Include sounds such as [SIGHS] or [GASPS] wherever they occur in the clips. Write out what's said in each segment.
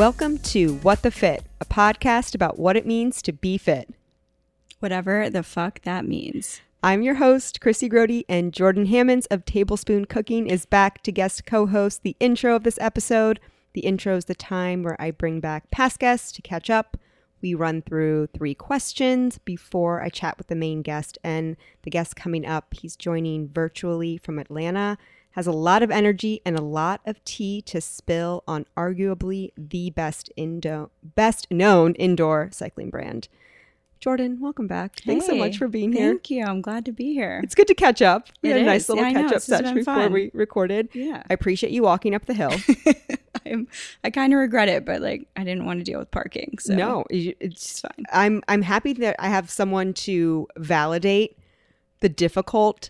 Welcome to What the Fit, a podcast about what it means to be fit. Whatever the fuck that means. I'm your host, Chrissy Grody, and Jordan Hammonds of Tablespoon Cooking is back to guest co host the intro of this episode. The intro is the time where I bring back past guests to catch up. We run through three questions before I chat with the main guest. And the guest coming up, he's joining virtually from Atlanta, has a lot of energy and a lot of tea to spill on arguably the best indo- best known indoor cycling brand. Jordan, welcome back. Thanks so much for being here. Thank you. I'm glad to be here. It's good to catch up. We It had a nice is. little Yeah, catch up session before fun. we recorded. Yeah. I appreciate you walking up the hill. [LAUGHS] I'm, I kind of regret it, but like I didn't want to deal with parking. So no, it's it's fine. I'm I'm happy that I have someone to validate the difficult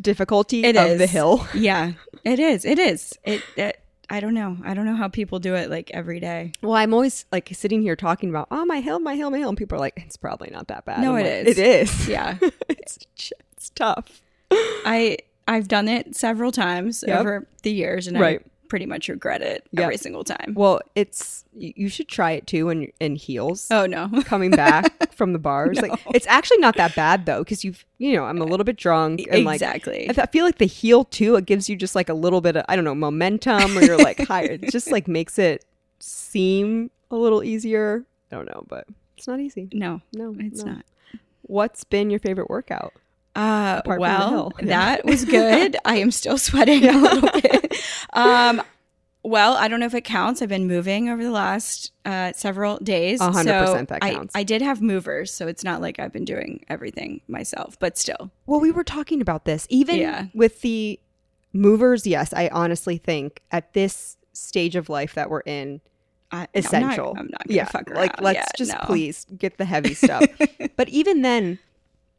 difficulty It of the hill. [LAUGHS] Yeah, it is. It is. It, it. I don't know. I don't know how people do it like every day. Well, I'm always like sitting here talking about oh my hill, my hill, my hill, and people are like, it's probably not that bad. No, I'm it like, is. It is. Yeah. [LAUGHS] it's it's tough. I I've done it several times Yep. over the years, and Right. I pretty much regret it Yep. every single time. Well, it's you should try it too in in heels. Oh no. [LAUGHS] coming back from the bars. [LAUGHS] Like it's actually not that bad though, because you've you know I'm a little bit drunk and like exactly. I f- I feel like the heel too. It gives you just like a little bit of I don't know momentum, or you're like higher. It just like makes it seem a little easier. I don't know, but it's not easy. no, No, it's no. not. What's been your favorite workout? Uh, Apart from the well. Yeah. that was good. [LAUGHS] I am still sweating a little bit. [LAUGHS] Um, well, I don't know if it counts. I've been moving over the last uh, several days. A hundred so that I- counts. I, did have movers, so it's not like I've been doing everything myself, but still. Well, we were talking about this even Yeah. with the movers. Yes, I honestly think at this stage of life that we're in, I, essential. I'm not, I'm not yeah, fuck around. like let's just no. please get the heavy stuff. [LAUGHS] but even then,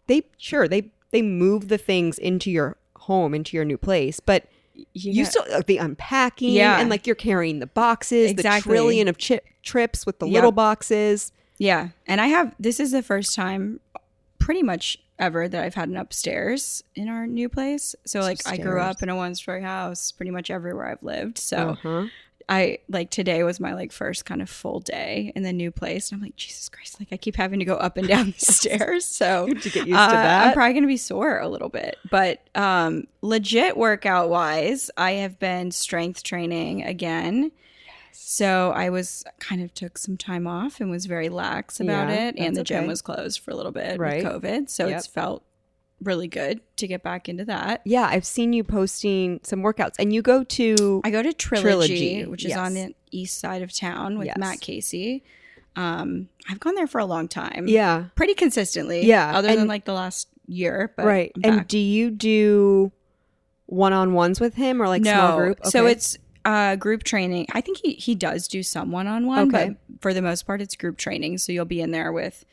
they sure they they move the things into your home, into your new place, but you Yeah. still like the unpacking, Yeah. and like you're carrying the boxes, Exactly. the trillion of chip trips with the Yep. little boxes. Yeah. And I have, this is the first time pretty much ever that I've had an upstairs in our new place. So, like, I grew up in a one story house pretty much everywhere I've lived. So, Uh-huh. I like today was my like first kind of full day in the new place. And I'm like, Jesus Christ, like, I keep having to go up and down the [LAUGHS] stairs. So, To get used to uh, that. I'm probably going to be sore a little bit, but um, legit workout wise, I have been strength training again. So I was kind of took some time off and was very lax about Yeah, it, and the gym okay. was closed for a little bit Right. with COVID. So Yep. it's felt really good to get back into that. yeah, I've seen you posting some workouts, and you go to I go to Trilogy, Trilogy, which is yes. on the east side of town with Yes. Matt Casey. Um, I've gone there for a long time, yeah, pretty consistently. Yeah, other than like the last year, but right. And do you do one on ones with him or like small group? So it's uh, group training. I think he, he does do some one on one, Okay. but for the most part, it's group training. So you'll be in there with,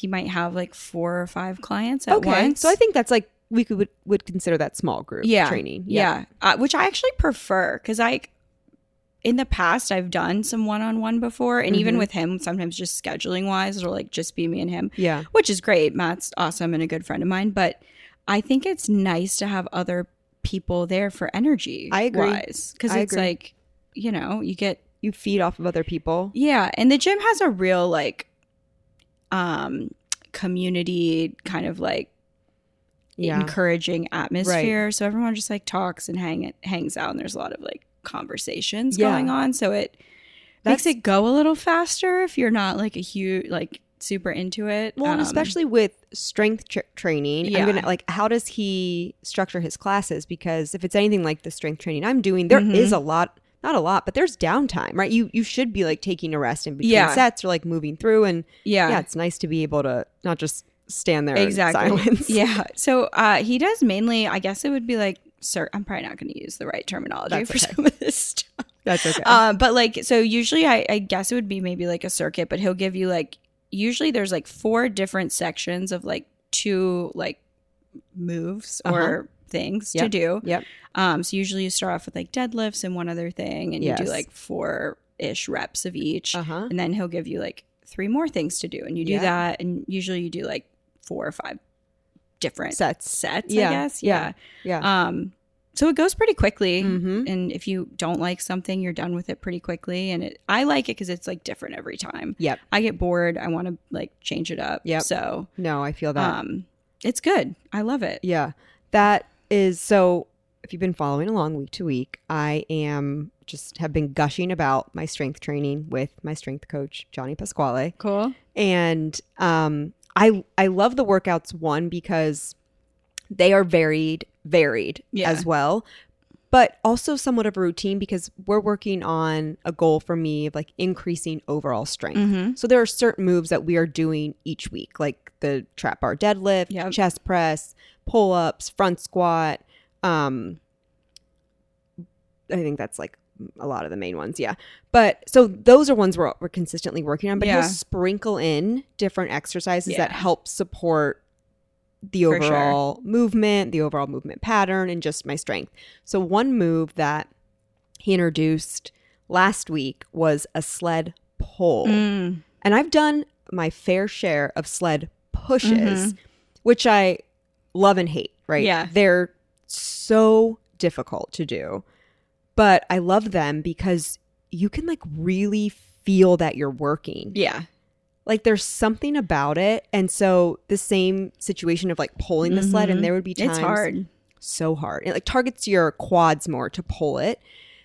he might have like four or five clients at okay. once. So I think that's like we could would, would consider that small group yeah, training. Yeah, Uh, which I actually prefer because I, in the past, I've done some one on one before, and even Mhm. with him, sometimes just scheduling wise, it'll like just be me and him, yeah, which is great. Matt's awesome and a good friend of mine, but I think it's nice to have other people there for energy. I agree. because it's agree. like you know you get you feed off of other people. yeah, and the gym has a real like um community kind of like Yeah, encouraging atmosphere. So everyone just like talks and hang hangs out and there's a lot of like conversations Yeah. going on. So it That's- makes it go a little faster if you're not like a huge like super into it. well, and Um, especially with strength tr- training, I'm Yeah. gonna like how does he structure his classes? Because if it's anything like the strength training I'm doing, there is Mhm. a lot. Not a lot, but there's downtime, right? You you should be like taking a rest in between Yeah. sets or like moving through, and yeah. yeah, it's nice to be able to not just stand there exactly. in silence. [LAUGHS] Yeah. So uh, he does mainly, I guess it would be like, sir, I'm probably not going to use the right terminology That's for okay. some of this stuff. that's okay. Um, but like, so usually I, I guess it would be maybe like a circuit, but he'll give you like, usually there's like four different sections of like two like moves or things to Uh-huh. Do. Yep. Um, so usually you start off with like deadlifts and one other thing, and you do like four ish reps of each. Uh huh. And then he'll give you like three more things to do. And you do Yeah. that. And usually you do like four or five different Sets. sets, Yeah, I guess. yeah, Yeah. Yeah. Um, so it goes pretty quickly. Mhm. And if you don't like something, you're done with it pretty quickly. And it, I like it because it's like different every time. Yep. I get bored. I want to like change it up. Yeah. So No, I feel that. um, it's good. I love it. Yeah. That is so if you've been following along week to week, I am just have been gushing about my strength training with my strength coach, Johnny Pasquale. Cool. And um I I love the workouts one because they are varied, varied Yeah. as well. But also somewhat of a routine because we're working on a goal for me of like increasing overall strength. Mm-hmm. So there are certain moves that we are doing each week, like the trap bar deadlift, Yep. chest press, pull ups, front squat. Um, I think that's like a lot of the main ones, yeah. But so those are ones we're, we're consistently working on. But Yeah. he'll sprinkle in different exercises that help support the For sure. overall movement, the overall movement pattern, and just my strength. So one move that he introduced last week was a sled pull. Mm. And I've done my fair share of sled pushes, Mhm. which I love and hate, right? Yeah. They're so difficult to do. But I love them because you can like really feel that you're working. Yeah. Like there's something about it. And so the same situation of like pulling the sled, Mhm. and there would be times It's hard. so hard. It like targets your quads more to pull it.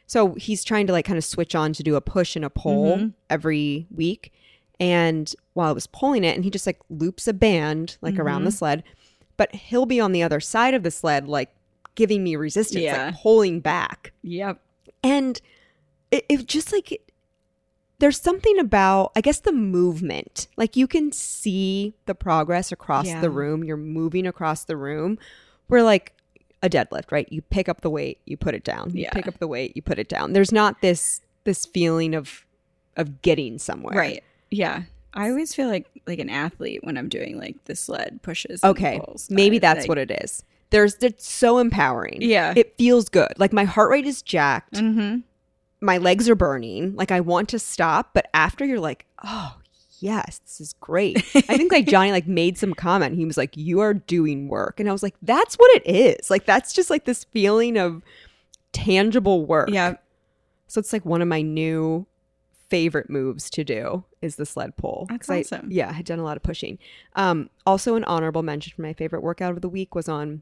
So he's trying to like kind of switch on to do a push and a pull Mhm. every week. And while I was pulling it, and he just like loops a band like around the Mhm. sled, but he'll be on the other side of the sled, like giving me resistance, Yeah. like pulling back. Yep. And it, it just like there's something about I guess the movement. Like you can see the progress across Yeah. the room. You're moving across the room. We're like a deadlift, right? You pick up the weight, you put it down. You Yeah. pick up the weight, you put it down. There's not this this feeling of of getting somewhere. Right. Yeah. I always feel like like an athlete when I'm doing like the sled pushes. Okay. pulls. Maybe that's like- what it is. There's it's so empowering. Yeah. It feels good. Like my heart rate is jacked. Mm-hmm. my legs are burning. Like I want to stop, but after you're like, oh yes, this is great. I think like Johnny like made some comment. He was like, "You are doing work," and I was like, "That's what it is. Like that's just like this feeling of tangible work." Yeah. So it's like one of my new favorite moves to do is the sled pull. That's 'Cause I- awesome. yeah, I had done a lot of pushing. Um, also, an honorable mention for my favorite workout of the week was on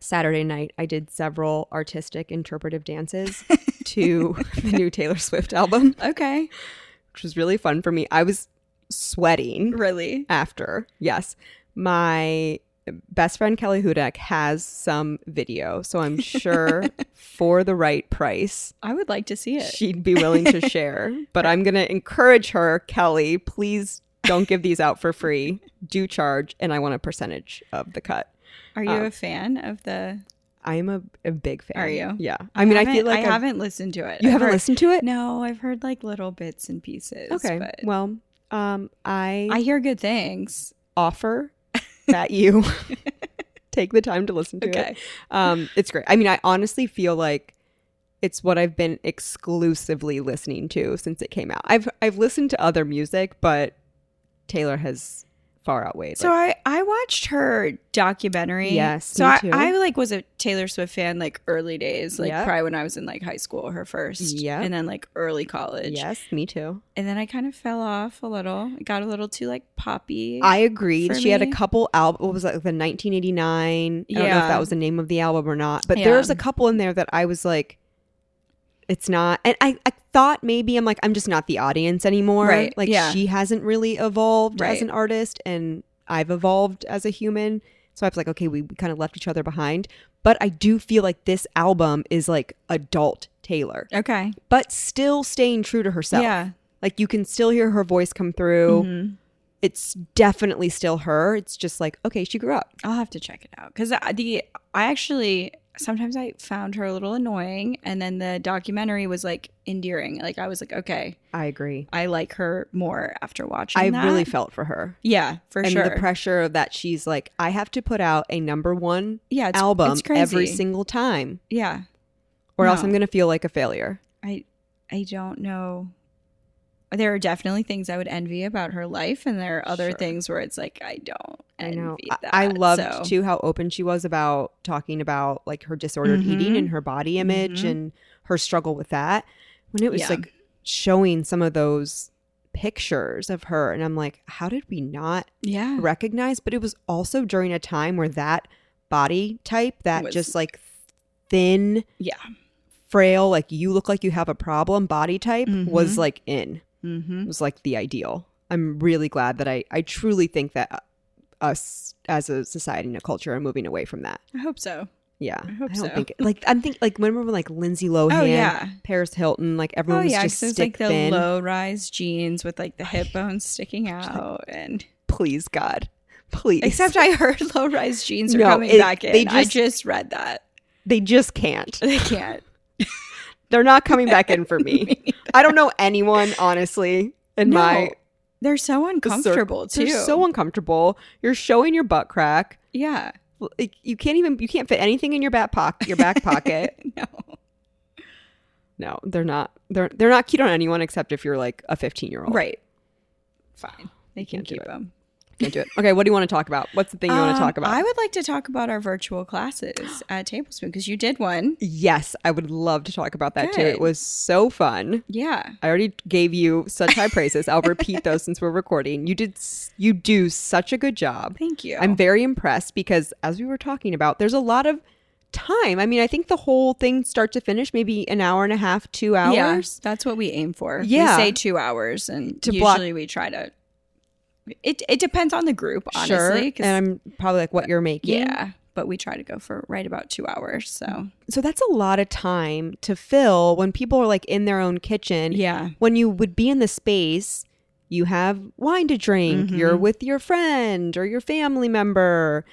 Saturday night. I did several artistic interpretive dances [LAUGHS] to the new Taylor Swift album, Okay. which was really fun for me. I was sweating Really? after. Yes. My best friend Kelly Hudak has some video, so I'm sure [LAUGHS] for the right price I would like to see it. she'd be willing to share. [LAUGHS] But I'm going to encourage her, Kelly, please don't give these out for free. Do charge, and I want a percentage of the cut. Are you um, a fan of the? I am a, a big fan. Are you? Yeah. I mean, I, feel like I I've- haven't listened to it. You I've haven't heard- listened to it? No, I've heard like little bits and pieces. Okay. but Well, um, I, I hear good things. offer that you [LAUGHS] take the time to listen to Okay. it. Um, it's great. I mean, I honestly feel like it's what I've been exclusively listening to since it came out. I've I've listened to other music, but Taylor has far outweighed. So like, I I watched her documentary. Yes, So me I. I like was a Taylor Swift fan like early days, like Yep. probably when I was in like high school, her first. Yep. And then like early college. yes, me too. And then I kind of fell off a little. It got a little too like poppy. I agreed. She had a couple albums. What was that? The 1989. I don't know if Yeah. that was the name of the album or not. But Yeah. there's a couple in there that I was like, it's not. And I, I thought maybe I'm like, I'm just not the audience anymore. Right, Like yeah. she hasn't really evolved as an artist, and I've evolved as a human. So I was like, okay, we, we kind of left each other behind. But I do feel like this album is like adult Taylor, okay. but still staying true to herself. Yeah. Like you can still hear her voice come through Mhm. it's definitely still her. It's just like, okay, she grew up. I'll have to check it out because the I actually sometimes I found her a little annoying, and then the documentary was like endearing. Like I was like, okay, I agree. I like her more after watching. I that. really felt for her. yeah, for and sure. the pressure that she's like, I have to put out a number one yeah, it's, album it's every single time, yeah. or else I'm going to feel like a failure. I I don't know. There are definitely things I would envy about her life, and there are other Sure. things where it's like I don't I know. I- that. I loved so- too how open she was about talking about like her disordered eating Mhm. and her body image Mhm. and her struggle with that. When it was Yeah. like showing some of those pictures of her, and I'm like, how did we not Yeah, recognize? But it was also during a time where that body type, that Was- just like thin, yeah. frail, like you look like you have a problem body type was Mhm. like in. Mm-hmm. was like the ideal. I'm really glad that I I truly think that uh, us as a society and a culture are moving away from that. I hope so. Yeah, I hope don't so. think like I'm think like when we were like Lindsay Lohan, Oh yeah. Paris Hilton, like Oh everyone was yeah, just stick like the thin. low rise jeans with like the hip bones sticking out, and Please God, please. except I heard low rise jeans are No, coming it- back in. they I just- just read that they just can't. they can't. They're not coming back in for [LAUGHS] me. I don't know anyone honestly in No, my they're so uncomfortable too. They're so uncomfortable. You're showing your butt crack. yeah. Like, you can't even you can't fit anything in your back pocket. Your back [LAUGHS] pocket. no. No, they're not. They're they're not cute on anyone except if you're like a 15 year old. Right. Fine. They can Can't keep them. It. Okay, what do you want to talk about? What's the thing you want to talk about? Um, I would like to talk about our virtual classes at Tablespoon because you did one. yes, I would love to talk about that too. It was so fun. Yeah. I already gave you such high praises. I'll repeat those since we're recording. You did you do such a good job. Thank you. I'm very impressed because as we were talking about, there's a lot of time. I mean, I think the whole thing start to finish maybe an hour and a half, 2 hours. Yeah, that's what we aim for. Yeah. We say two hours, and To block- usually we try to. It it depends on the group, honestly. sure. And I'm probably like what you're making. yeah, but we try to go for right about two hours. So So that's a lot of time to fill when people are like in their own kitchen. yeah, When you would be in the space, you have wine to drink, Mhm. you're with your friend or your family member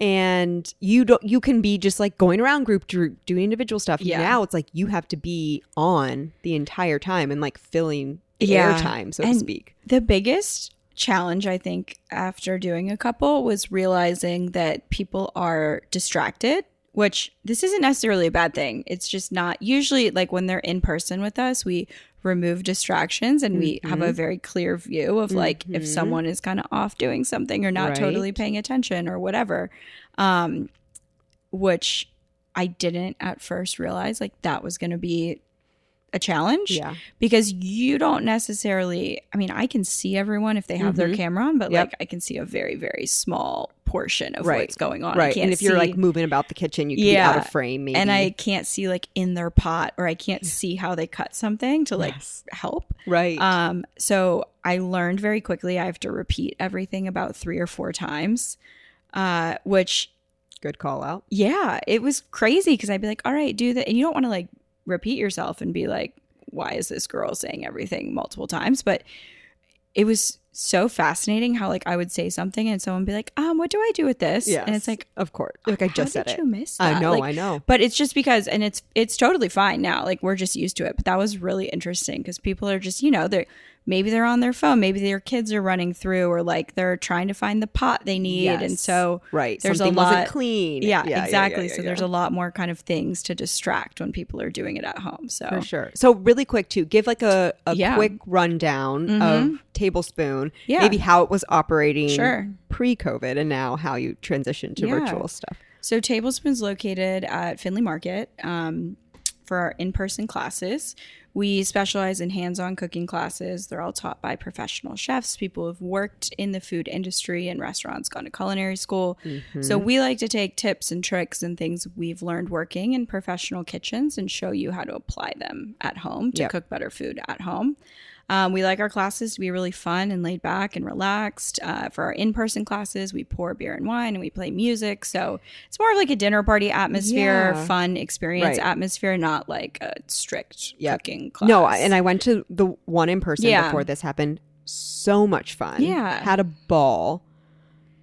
and you don't you can be just like going around group dr- doing individual stuff. Yeah. Now it's like you have to be on the entire time and like filling Yeah. airtime, so to speak. the biggest challenge I think after doing a couple was realizing that people are distracted. Which this isn't necessarily a bad thing. It's just not usually like when they're in person with us, we remove distractions and we have a very clear view of like if Mhm. someone is kind of off doing something or not Right. totally paying attention or whatever. Um, which I didn't at first realize like that was going to be a challenge Yeah. because you don't necessarily i mean i can see everyone if they have their Mhm. camera on but Yep. like i can see a very very small portion of Right. what's going on Right. And if you're like moving about the kitchen, you can be out of frame maybe. and i can't see like in their pot or i can't see how they cut something to like Yes. help right. um so i learned very quickly i have to repeat everything about three or four times uh which Good call out. yeah, it was crazy because I'd be like, all right, do that. And you don't want to like repeat yourself and be like, why is this girl saying everything multiple times? But it was so fascinating how like I would say something and someone would be like, um, what do I do with this? Yes. And it's like, of course. Like I just said it. you miss I know, Like, I know. but it's just because, and it's it's totally fine now. Like we're just used to it. But that was really interesting because people are just, you know, they're maybe they're on their phone, maybe their kids are running through, or like they're trying to find the pot they need, and so Right. there's a lot- clean. yeah, yeah exactly. yeah, so yeah, there's a lot more kind of things to distract when people are doing it at home. So For sure. So really quick too, give like a, a quick rundown Mhm. of Tablespoon. Yeah. Maybe how it was operating Sure. pre-COVID and now how you transitioned to Yeah. virtual stuff. So Tablespoon's located at Findlay Market um, for our in-person classes. We specialize in hands-on cooking classes. They're all taught by professional chefs, people who've worked in the food industry and restaurants, gone to culinary school. Mm-hmm. So we like to take tips and tricks and things we've learned working in professional kitchens and show you how to apply them at home to Yep. cook better food at home. Um, we like our classes to be really fun and laid back and relaxed. Uh, for our in person classes, we pour beer and wine and we play music. So it's more of like a dinner party atmosphere, Yeah. fun experience Right. atmosphere, not like a strict Yep. cooking class. No, I- and I went to the one in person Yeah. before this happened. So much fun. Yeah. Had a ball.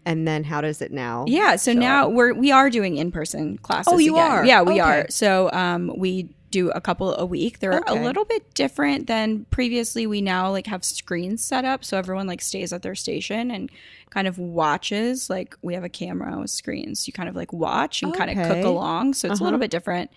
And then how does it now? Yeah, so now we're we are doing in person classes. Oh, you again. are? Yeah, we Okay. are. So um, we do a couple a week. They're a little bit different than previously. We now like have screens set up, so everyone like stays at their station and kind of watches. Like we have a camera with screens. You kind of like watch and kind of cook along. So it's a little Uh-huh. bit different.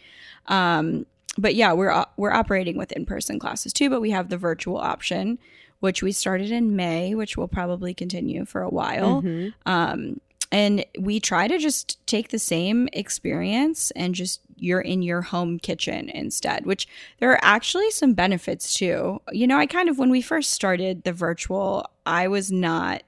Um, but yeah, we're o- we're operating with in person classes too, but we have the virtual option. which we started in May, which will probably continue for a while. Mhm. Um, and we try to just take the same experience and just you're in your home kitchen instead, which there are actually some benefits too. You know, I kind of, when we first started the virtual, I was not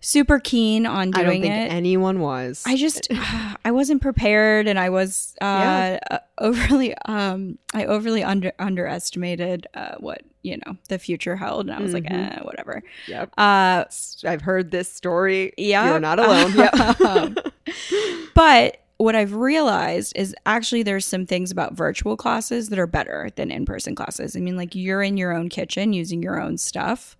super keen on doing it. I don't think it. anyone was. I just [LAUGHS] [SIGHS] I wasn't prepared and I was uh, Yeah. uh, overly um I overly under underestimated uh what you know the future held and I was like Mhm. eh, whatever. Yep. Uh I've heard this story. yeah. You're not alone. [LAUGHS] Yep. [LAUGHS] but what I've realized is actually there's some things about virtual classes that are better than in-person classes. I mean like you're in your own kitchen using your own stuff.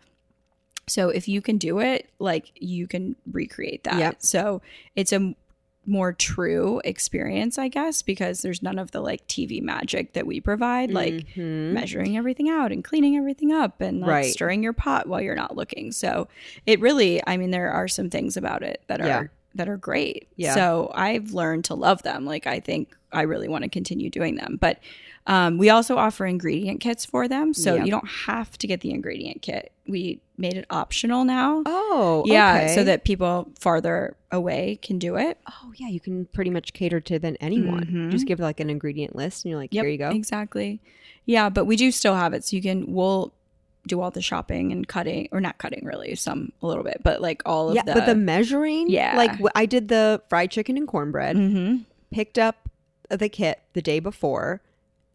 So if you can do it, like you can recreate that. Yep. So it's a more true experience, I guess, because there's none of the like TV magic that we provide, like Mhm. measuring everything out and cleaning everything up and like Right. stirring your pot while you're not looking. So it really, I mean, there are some things about it that are that are great. Yeah. So I've learned to love them. Like I think I really want to continue doing them. But um, we also offer ingredient kits for them, so Yep. you don't have to get the ingredient kit. We made it optional now. Oh, yeah, okay. so that people farther away can do it. oh yeah, you can pretty much cater to then anyone. Mhm. Just give like an ingredient list, and you're like, Yep, here you go. Exactly. Yeah, but we do still have it, so you can. We'll do all the shopping and cutting, or not cutting really, some a little bit, but like all of Yeah, the. but the measuring, Yeah. like I did the fried chicken and cornbread. Mhm. Picked up the kit the day before.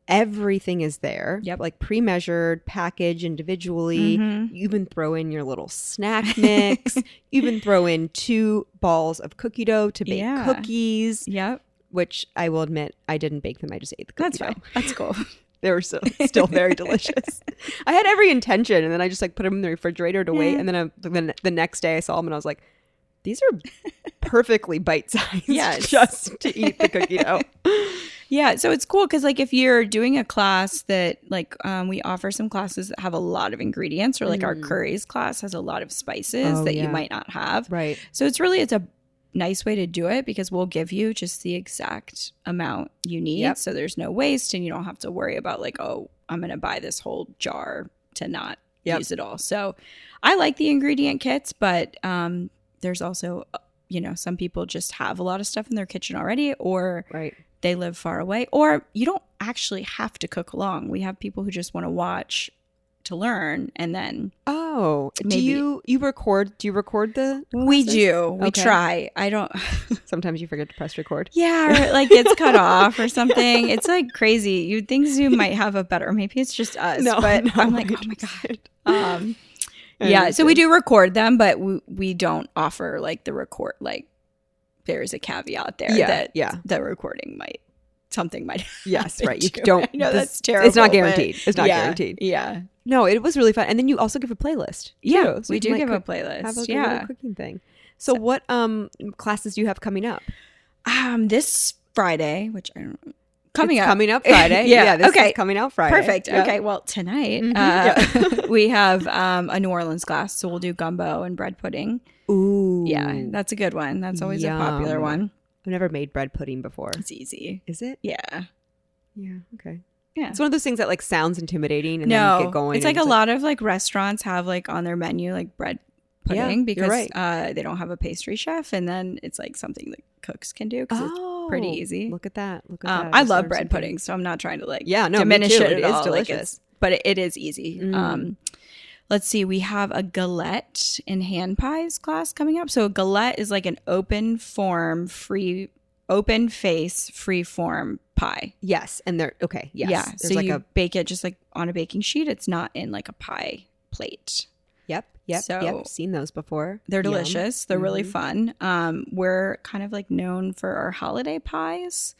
Everything is there. Yep. like pre-measured, packaged individually. Mhm. You even throw in your little snack mix. [LAUGHS] you even throw in two balls of cookie dough to bake Yeah. cookies, Yep, which I will admit I didn't bake them. I just ate the cookie that's dough. fine. That's cool. [LAUGHS] They were so, still very [LAUGHS] delicious. I had every intention, and then I just like put them in the refrigerator to wait. And then I, the, the next day I saw them, and I was like, "These are [LAUGHS] perfectly bite sized, Yes. [LAUGHS] just to eat the cookie dough." [LAUGHS] Yeah, so it's cool because like if you're doing a class that like um, we offer some classes that have a lot of ingredients, or like our Mm. curries class has a lot of spices Oh, that yeah. you might not have. Right. So it's really it's a nice way to do it because we'll give you just the exact amount you need, Yep. so there's no waste, and you don't have to worry about like oh I'm gonna buy this whole jar to not Yep. use it all. So I like the ingredient kits, but um, there's also uh, you know some people just have a lot of stuff in their kitchen already, or Right. they live far away, or you don't actually have to cook along. We have people who just want to watch to learn, and then Oh, do you you record? Do you record the? we do. We Okay. try. I don't. [LAUGHS] Sometimes you forget to press record. yeah, or it, like gets cut off or something. [LAUGHS] It's like crazy. You'd think Zoom might have a better. Maybe it's just us. no, but [LAUGHS] no, I'm like, oh my god. Um, yeah, so we do record them, but we, we don't offer like the record. Like there's a caveat there Yeah, that yeah. the recording might something might. [LAUGHS] Yes, right. You don't. know that's terrible. It's not guaranteed. It's not yeah, guaranteed. Yeah, No, it was really fun, and then you also give a playlist. yeah. so we do give like, a playlist. have a yeah. cooking thing. So, what um classes do you have coming up? Um, this Friday, which I don't coming It's up, coming up [LAUGHS] Friday. Yeah, this okay. is coming out Friday. Perfect. Yeah. Okay. Well, tonight Mhm. uh, [LAUGHS] we have um, a New Orleans class, so we'll do gumbo and bread pudding. Ooh. Yeah, that's a good one. That's always a popular one. I've never made bread pudding before. It's easy. Is it? Yeah. Yeah. Okay. Yeah. It's one of those things that like sounds intimidating and then no, you get going. it's like a lot of like restaurants have like on their menu like bread pudding you're because right. uh, they don't have a pastry chef, and then it's like something that cooks can do because Oh, pretty easy. Look at that. Look at Um, that. I just love bread pudding, so I'm not trying to like Yeah, no, diminish it It at is all. Like, delicious. it's- but it, it is easy. Mm. Um, let's see, we have a galette in hand pies class coming up. So a galette is like an open form, free, open face, free form pie. Yes, and they're okay. Yes. Yeah, There's so like you a bake it just like on a baking sheet. It's not in like a pie plate. Yep, yep, so- yep. Seen those before. They're Yum. delicious. They're really Mhm. fun. Um, we're kind of like known for our holiday pies.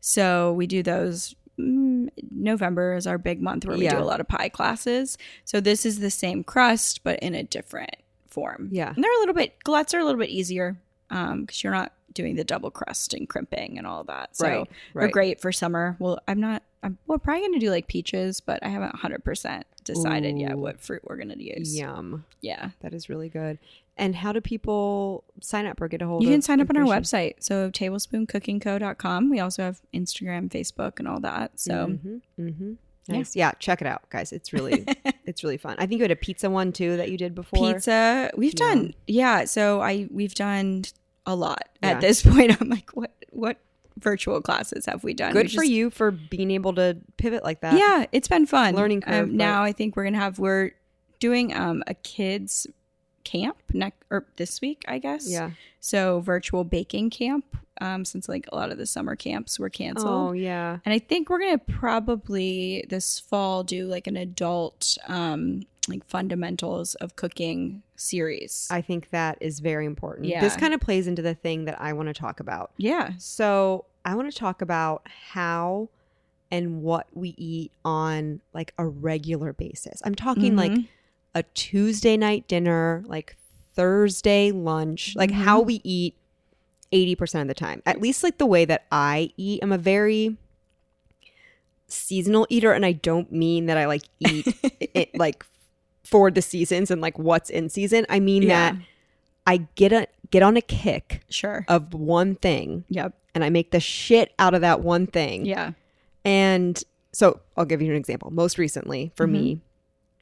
So we do those. Mm, November is our big month where we Yeah. do a lot of pie classes. So this is the same crust, but in a different form. Yeah. And they're a little bit, galettes are a little bit easier because you're not doing the double crust and crimping and all that. So Right, they're great for summer. Well, I'm not, I'm, we're probably going to do like peaches, but I haven't 100% decided yet what fruit we're going to use. Yum. Yeah. That is really good. And how do people sign up or get a hold You can sign up on our website. So tablespooncookingco.com. We also have Instagram, Facebook, and all that. So mm-hmm. Mm-hmm. Nice. Yeah. check it out, guys. It's really [LAUGHS] it's really fun. I think you had a pizza one too that you did before. Pizza. We've done yeah. So I we've done a lot Yeah. at this [LAUGHS] point. I'm like, what what virtual classes have we done? Good We for just- you for being able to pivot like that. Yeah, it's been fun. Learning curve, Um, now I think we're gonna have we're doing um a kids camp next or this week, I guess. Yeah. So virtual baking camp. Um, since like a lot of the summer camps were canceled. Oh yeah. And I think we're gonna probably this fall do like an adult um like fundamentals of cooking series. I think that is very important. Yeah. This kind of plays into the thing that I want to talk about. yeah. So I want to talk about how and what we eat on like a regular basis. I'm talking like Mhm. a Tuesday night dinner, like Thursday lunch, like Mhm. how we eat 80% of the time. At least like the way that I eat. I'm a very seasonal eater and I don't mean that I like eat [LAUGHS] it like for the seasons and like what's in season. I mean Yeah. that I get a get on a kick Sure. of one thing Yep. and I make the shit out of that one thing. Yeah. And so I'll give you an example. Most recently for me,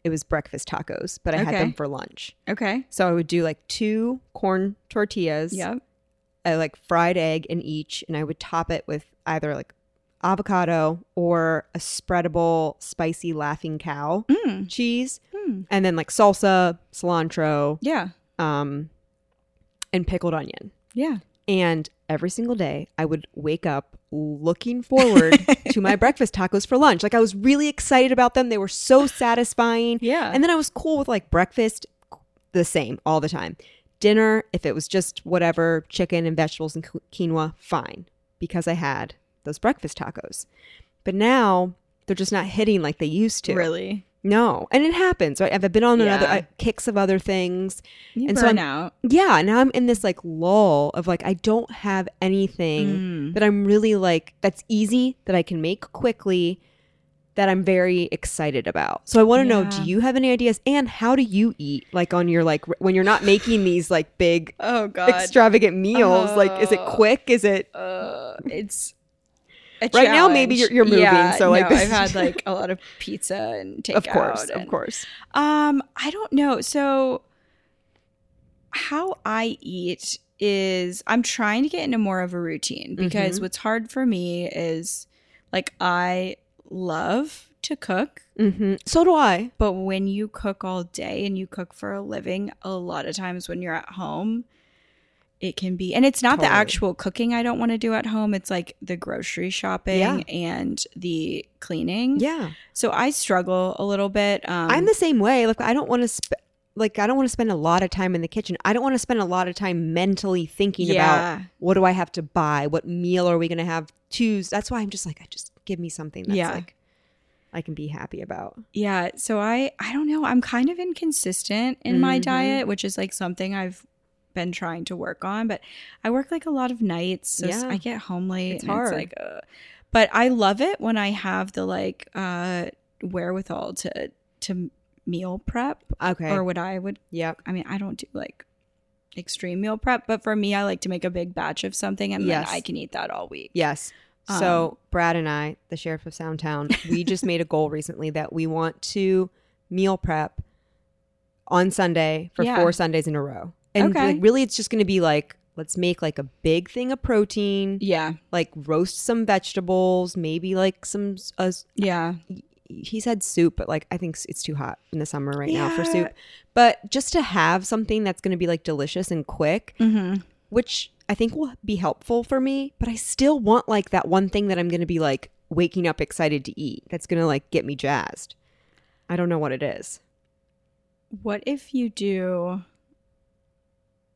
it was breakfast tacos, but I had Mm-hmm. Them for lunch. Okay. So I would do like two corn tortillas, Yep. a like fried egg in each, and I would top it with either like avocado or a spreadable spicy laughing cow Mm. cheese, Mm. and then like salsa, cilantro, Yeah. um, and pickled onion. Yeah. And every single day, I would wake up looking forward [LAUGHS] to my breakfast tacos for lunch. Like I was really excited about them. They were so satisfying. Yeah. And then I was cool with like breakfast, the same all the time. Dinner, if it was just whatever, chicken and vegetables and quinoa, fine, because I had those breakfast tacos. But now they're just not hitting like they used to. Really. No. And it happens, right? I've been on another uh, kicks of other things. You And so I'm- out. Yeah, now I'm in this like lull of like I don't have anything Mm. that I'm really like that's easy that I can make quickly that I'm very excited about. So I want to know do you have any ideas and how do you eat like on your like r- when you're not making these like big Oh God. extravagant meals like is it Oh. quick is it uh, it's Right now, maybe you're- you're moving, Yeah, so, like, no, I've had like [LAUGHS] a lot of pizza and takeout. of course of course Um, I don't know. So how I eat is I'm trying to get into more of a routine because Mhm. what's hard for me is like I love to cook, mm-hmm. so do I but when you cook all day and you cook for a living, a lot of times when you're at home, it can be, and it's not the actual cooking I don't want to do at home. It's like the grocery shopping Yeah. and the cleaning. yeah So I struggle a little bit. Um, I'm the same way. Like I don't want to sp- like I don't want to spend a lot of time in the kitchen. I don't want to spend a lot of time mentally thinking about what do I have to buy? What meal are we going to have? Choose. That's why I'm just like I just give me something that's Yeah. like I can be happy about. Yeah, so I I don't know. I'm kind of inconsistent in my Mhm. diet, which is like something I've been trying to work on, but I work like a lot of nights, so Yeah. I get home late It's and hard. it's like uh, but I love it when I have the like uh wherewithal to to meal prep Okay. or what I would yep. I mean, I don't do like extreme meal prep, but for me I like to make a big batch of something and Yes. then I can eat that all week. Yes. Um, So Brad and I, the sheriff of Soundtown, we just made a goal recently that we want to meal prep on Sunday for Yeah. four Sundays in a row. And Okay. like really it's just going to be like let's make like a big thing of protein, Yeah. like roast some vegetables, maybe like some uh, Yeah. he said soup, but like I think it's too hot in the summer right now for soup. But just to have something that's going to be like delicious and quick, Mhm. which I think will be helpful for me, but I still want like that one thing that I'm going to be like waking up excited to eat. That's going to like get me jazzed. I don't know what it is. What if you do?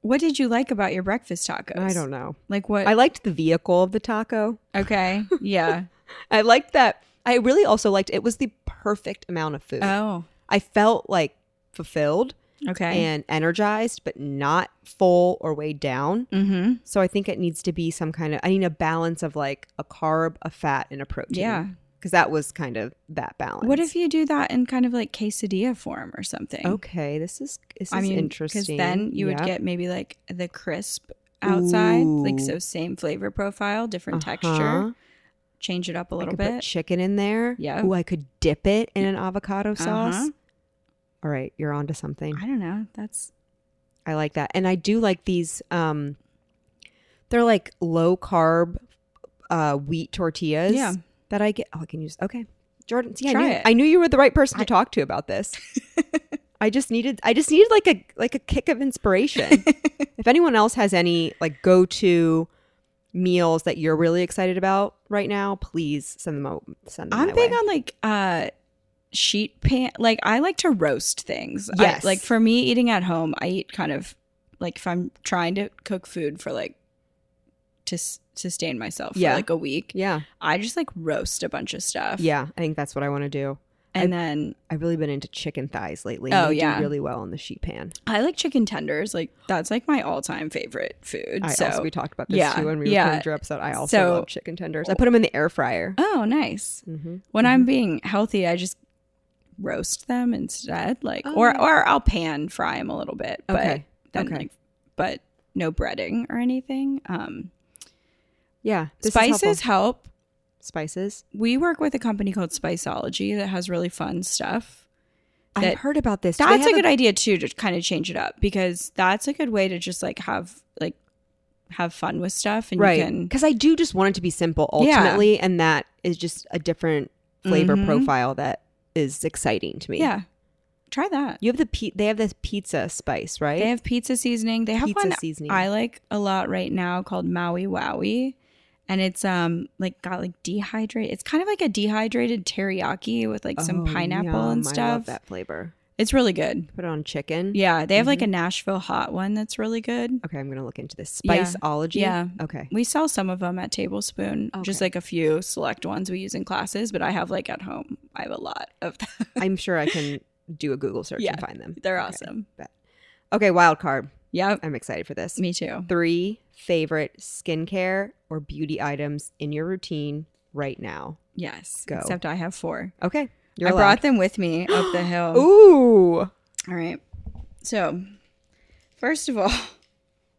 What did you like about your breakfast tacos? I don't know. like what. I liked the vehicle of the taco. okay, [LAUGHS] yeah. I liked that. I really also liked it was the perfect amount of food. oh, I felt like fulfilled okay. and energized, but not full or weighed down. mm-hmm. So I think it needs to be some kind of I need a balance of like a carb, a fat, and a protein. Yeah. Because that was kind of that balance. What if you do that in kind of like quesadilla form or something? Okay, this is this I is mean, interesting. Because then you would get maybe like the crisp outside, like so same flavor profile, different Uh-huh. texture. change it up a little could put bit. chicken in there. Yeah. Ooh, I could dip it in an avocado sauce. Uh-huh. All right, you're onto something. I don't know. That's I like that. And I do like these um they're like low carb uh wheat tortillas Yeah. That I get. Oh, I can use. Okay. Jordan, see, I Try knew it. I knew you were the right person to talk to about this. [LAUGHS] I just needed I just needed like a like a kick of inspiration. [LAUGHS] if anyone else has any like go-to meals that you're really excited about right now, please send them out. Send them I'm big way. on like uh sheet pan like I like to roast things. I- Yes. like for me eating at home, I eat kind of like if I'm trying to cook food for like to s- sustain myself Yeah. for like a week, Yeah. I just like roast a bunch of stuff. Yeah, I think that's what I want to do. And then I've really been into chicken thighs lately. Oh, they do yeah. really well in the sheet pan. I like chicken tenders. Like that's like my all-time favorite food. I so also we talked about this yeah, too when we yeah. your episode. I also So- love chicken tenders. I put them in the air fryer. Oh, nice. Mm-hmm. When I'm being healthy, I just roast them instead, like Oh, or or I'll pan fry them a little bit, but Okay, then okay. like but no breading or anything. Um, Yeah, spices help. spices. We work with a company called Spiceology that has really fun stuff. I've heard about this. That's a good idea too to kind of change it up because that's a good way to just like have like have fun with stuff and you right can because I do just want it to be simple Yeah. ultimately, and that is just a different flavor Mhm. profile that is exciting to me. yeah try that. you have the pe- they have this pizza spice, right? They have pizza seasoning. They have pizza one seasoning. I like a lot right now called Maui Wowie. And it's um like got like dehydrated. It's kind of like a dehydrated teriyaki with like some Oh, pineapple yum. and stuff. I love that flavor. It's really good. Put it on chicken. Yeah, they have like a Mm-hmm. Nashville hot one that's really good. Okay, I'm gonna look into this Yeah. spiceology. Yeah. Okay. We sell some of them at Tablespoon, just like a few select ones we use in classes, but I have like at home. I have a lot of them. I'm sure I [LAUGHS] can do a Google search Yeah, and find them. They're Okay. awesome. Okay, wild card. Yep, I'm excited for this. me too. Three favorite skincare or beauty items in your routine right now. Yes. Go. Except I have four. Okay, you're I allowed. brought them with me up the [GASPS] hill. Ooh, All right. So, first of all, [LAUGHS]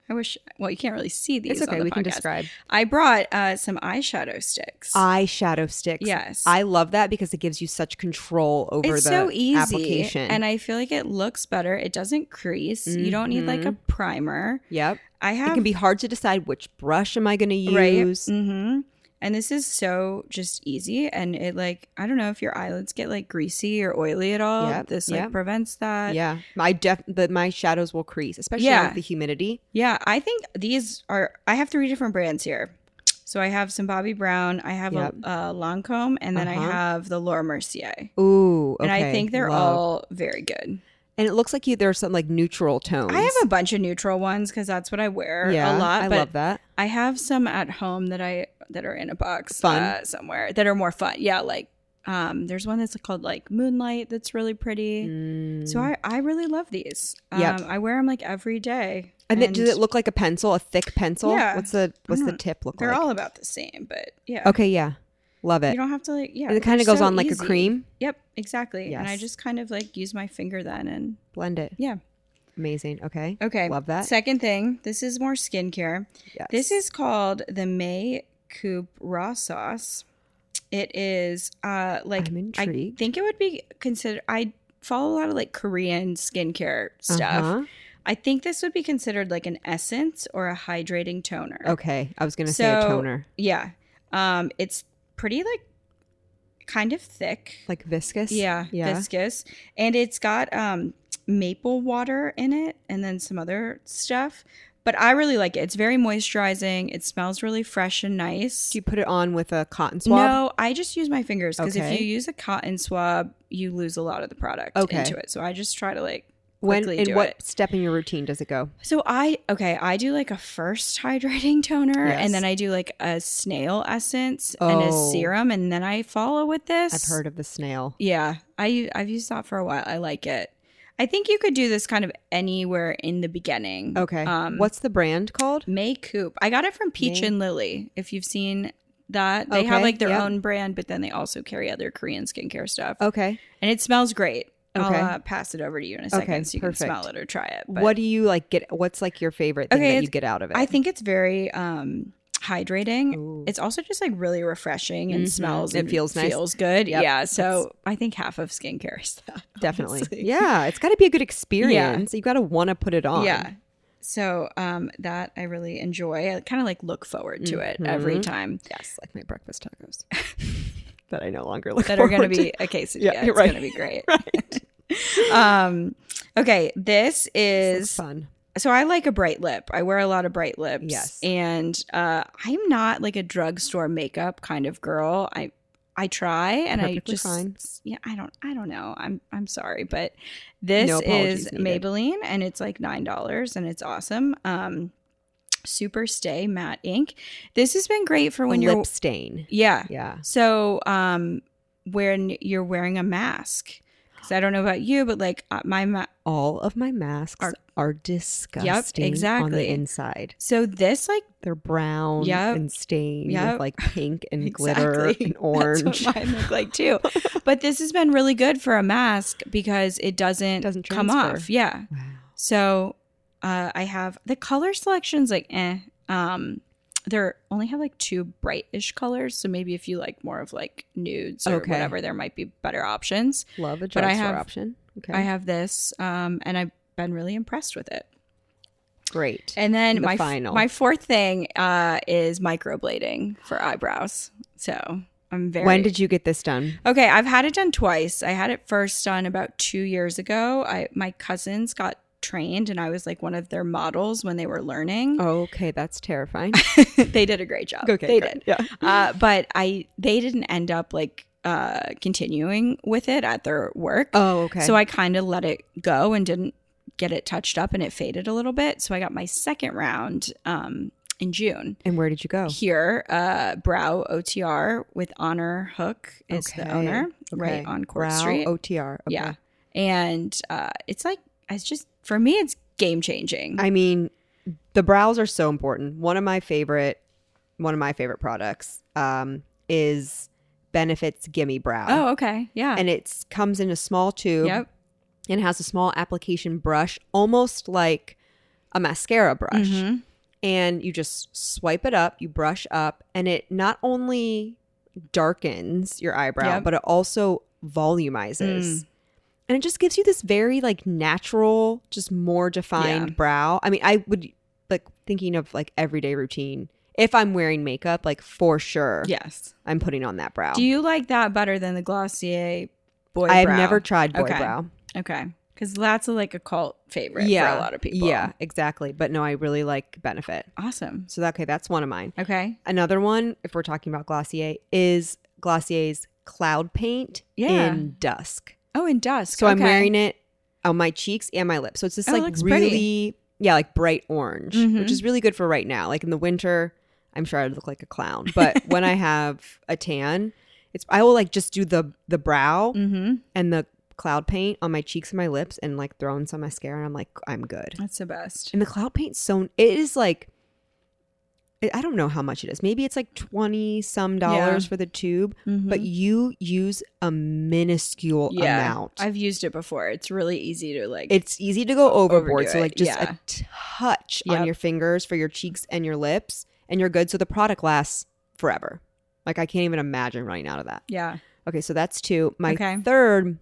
I wish. Well, you can't really see these. it's okay. the We can describe I brought uh, some eyeshadow sticks. eyeshadow sticks. Yes. I love that because it gives you such control over it's the so easy, application. and I feel like it looks better. It doesn't crease. You don't need like a primer. yep, I have. it can be hard to decide which brush am I going to right. use. Mm-hmm. And this is so just easy, and it like I don't know if your eyelids get like greasy or oily at all. Yep, This like yep. prevents that. Yeah, my def the my shadows will crease, especially Yeah. with the humidity. Yeah, I think these are. I have three different brands here. So I have some Bobbi Brown, I have Yep. a, a Lancome, and then Uh-huh. I have the Laura Mercier. Ooh, And I think they're love. all very good. And it looks like you there's some like neutral tones. I have a bunch of neutral ones because that's what I wear yeah, a lot. I but love that. I have some at home that I that are in a box Fun. uh, somewhere that are more fun. Yeah, like um, there's one that's called like Moonlight that's really pretty. So I I really love these. Um, Mm. Yep. I wear them like every day. And, then, does it look like a pencil, a thick pencil? Yeah. What's the what's the tip look like? They're all about the same, but yeah. okay, yeah, love it. You don't have to like yeah. and it kind of goes so on like easy. a cream. Yep, exactly. And I just kind of like use my finger then and Blend it. yeah. Amazing. Okay. Okay. Love that. Second thing, this is more skincare. Yes. This is called the May Coop Raw Sauce. It is uh like I'm I think it would be considered I follow a lot of like Korean skincare stuff. Uh-huh. I think this would be considered like an essence or a hydrating toner. Okay. I was gonna say a toner, Yeah. Um it's pretty like kind of thick. like viscous. Yeah, Yeah. viscous. And it's got um maple water in it and then some other stuff. But I really like it. It's very moisturizing. It smells really fresh and nice. Do you put it on with a cotton swab? No, I just use my fingers because Okay. if you use a cotton swab, you lose a lot of the product Okay. into it. So I just try to like When in what it. step in your routine does it go? So I okay, I do like a first hydrating [LAUGHS] toner Yes. and then I do like a snail essence and a Oh. serum and then I follow with this. I've heard of the snail. Yeah, I I've used that for a while. I like it. I think you could do this kind of anywhere in the beginning. Okay. Um, What's the brand called? Maycoop? I got it from Peach May- and Lily. If you've seen that, they have like their yep. own brand, but then they also carry other Korean skincare stuff, Okay. and it smells great. I'll uh, pass it over to you in a second Okay, so you perfect. can smell it or try it. But what do you like get what's like your favorite thing Okay, that you get out of it? I think it's very um hydrating. Ooh. It's also just like really refreshing and Mhm. smells. It and feels nice. Feels good. Yep. Yeah. So I think half of skincare is that. [LAUGHS] Definitely. honestly. Yeah, it's got to be a good experience. You got to want to put it on. Yeah. So um, that I really enjoy. I kind of like look forward to it every Mhm. time. Yes, like my breakfast tacos [LAUGHS] that I no longer look That are going to be a quesadilla. Yeah, it's you're right. going to be great. [LAUGHS] Right. [LAUGHS] um, okay, this is fun. so I like a bright lip. I wear a lot of bright lips. Yes. and uh, I'm not like a drugstore makeup kind of girl. I I try and I just fine. yeah I don't I don't know. I'm I'm sorry, but this No is needed. Maybelline and it's like nine dollars and it's awesome. Um, Super Stay Matte Ink. This has been great for when a you're lip stain. yeah Yeah. so, um, when you're wearing a mask, because I don't know about you, but like uh, my ma- All of my masks Are- are, disgusting on exactly. on the inside. so this like They're brown Yep. and stained Yep. with like pink and [LAUGHS] glitter and orange. [LAUGHS] That's what mine look like too. [LAUGHS] but this has been really good for a mask because it doesn't Doesn't come transfer. off. Yeah. wow. So, uh, I have the color selections like eh. Um, they're only have like two brightish colors, so maybe if you like more of like nudes or Okay. whatever, there might be better options. Love a But I have- option. Okay. I have this, um, and I've been really impressed with it. Great. And then The my final. my fourth thing uh, is microblading for eyebrows. So I'm very. when did you get this done? Okay, I've had it done twice. I had it first done about two years ago. I my cousins got trained, and I was like one of their models when they were learning. Okay, that's terrifying. [LAUGHS] they did a great job. Okay, they great. did. Yeah. Uh, but I they didn't end up like uh, continuing with it at their work. Oh, okay. So I kind of let it go and didn't get it touched up and it faded a little bit. So I got my second round um, in June. and where did you go? Here, uh, Brow OTR with Honor Hook is the Okay. owner, right on Court Brow Street. OTR. Okay. Yeah. And uh, it's like, it's just, for me, it's game changing. I mean, the brows are so important. One of my favorite, one of my favorite products, um, is Benefit's Gimme Brow. oh, okay. Yeah. and it comes in a small tube. yep. and has a small application brush, almost like a mascara brush. Mhm. And you just swipe it up, you brush up, and it not only darkens your eyebrow, Yep. but it also volumizes. Mm. And it just gives you this very like natural, just more defined Yeah. brow. I mean, I would like thinking of like everyday routine. If I'm wearing makeup, like for sure, Yes. I'm putting on that brow. Do you like that better than the Glossier Boy brow? I have never tried boy Okay. brow. Okay. Because that's a, like a cult favorite for a lot of people. Yeah, exactly. But no, I really like Benefit. Awesome. So that, okay, that's one of mine. Okay. Another one, if we're talking about Glossier, is Glossier's Cloud Paint Yeah. in Dusk. Oh, in dusk. So I'm wearing it on my cheeks and my lips. So it's just Oh, like looks really, pretty. yeah, like bright orange, Mhm. which is really good for right now. Like in the winter, I'm sure I'd look like a clown. But [LAUGHS] when I have a tan, it's I will like just do the the brow Mm-hmm. and the cloud paint on my cheeks and my lips and like throw in some mascara and I'm like I'm good. That's the best. And the cloud paint so it is like it- I don't know how much it is. Maybe it's like 20 some dollars for the tube, but you use a minuscule Mm-hmm. yeah, amount. I've used it before. It's really easy to like. it's easy to go overboard. So like just yeah. a touch Yep. on your fingers for your cheeks and your lips and you're good so the product lasts forever. Like I can't even imagine running out of that. yeah. Okay, so that's two. My Okay. third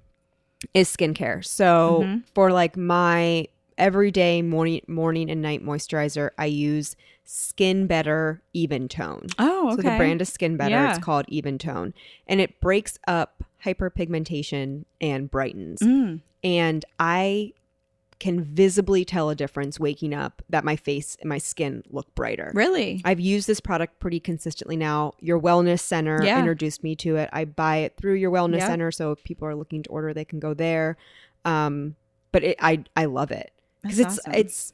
is skincare. So Mhm. for like my everyday morning morning and night moisturizer, I use Skin Better Even Tone. Oh, okay. So the brand is Skin Better. Yeah. It's called Even Tone, and it breaks up hyperpigmentation and brightens. Mm. And I can visibly tell a difference waking up that my face and my skin look brighter. Really? I've used this product pretty consistently now. Your wellness center Yeah. introduced me to it. I buy it through your wellness Yep. center, so if people are looking to order, they can go there. Um, but it, I I love it because it's awesome. it's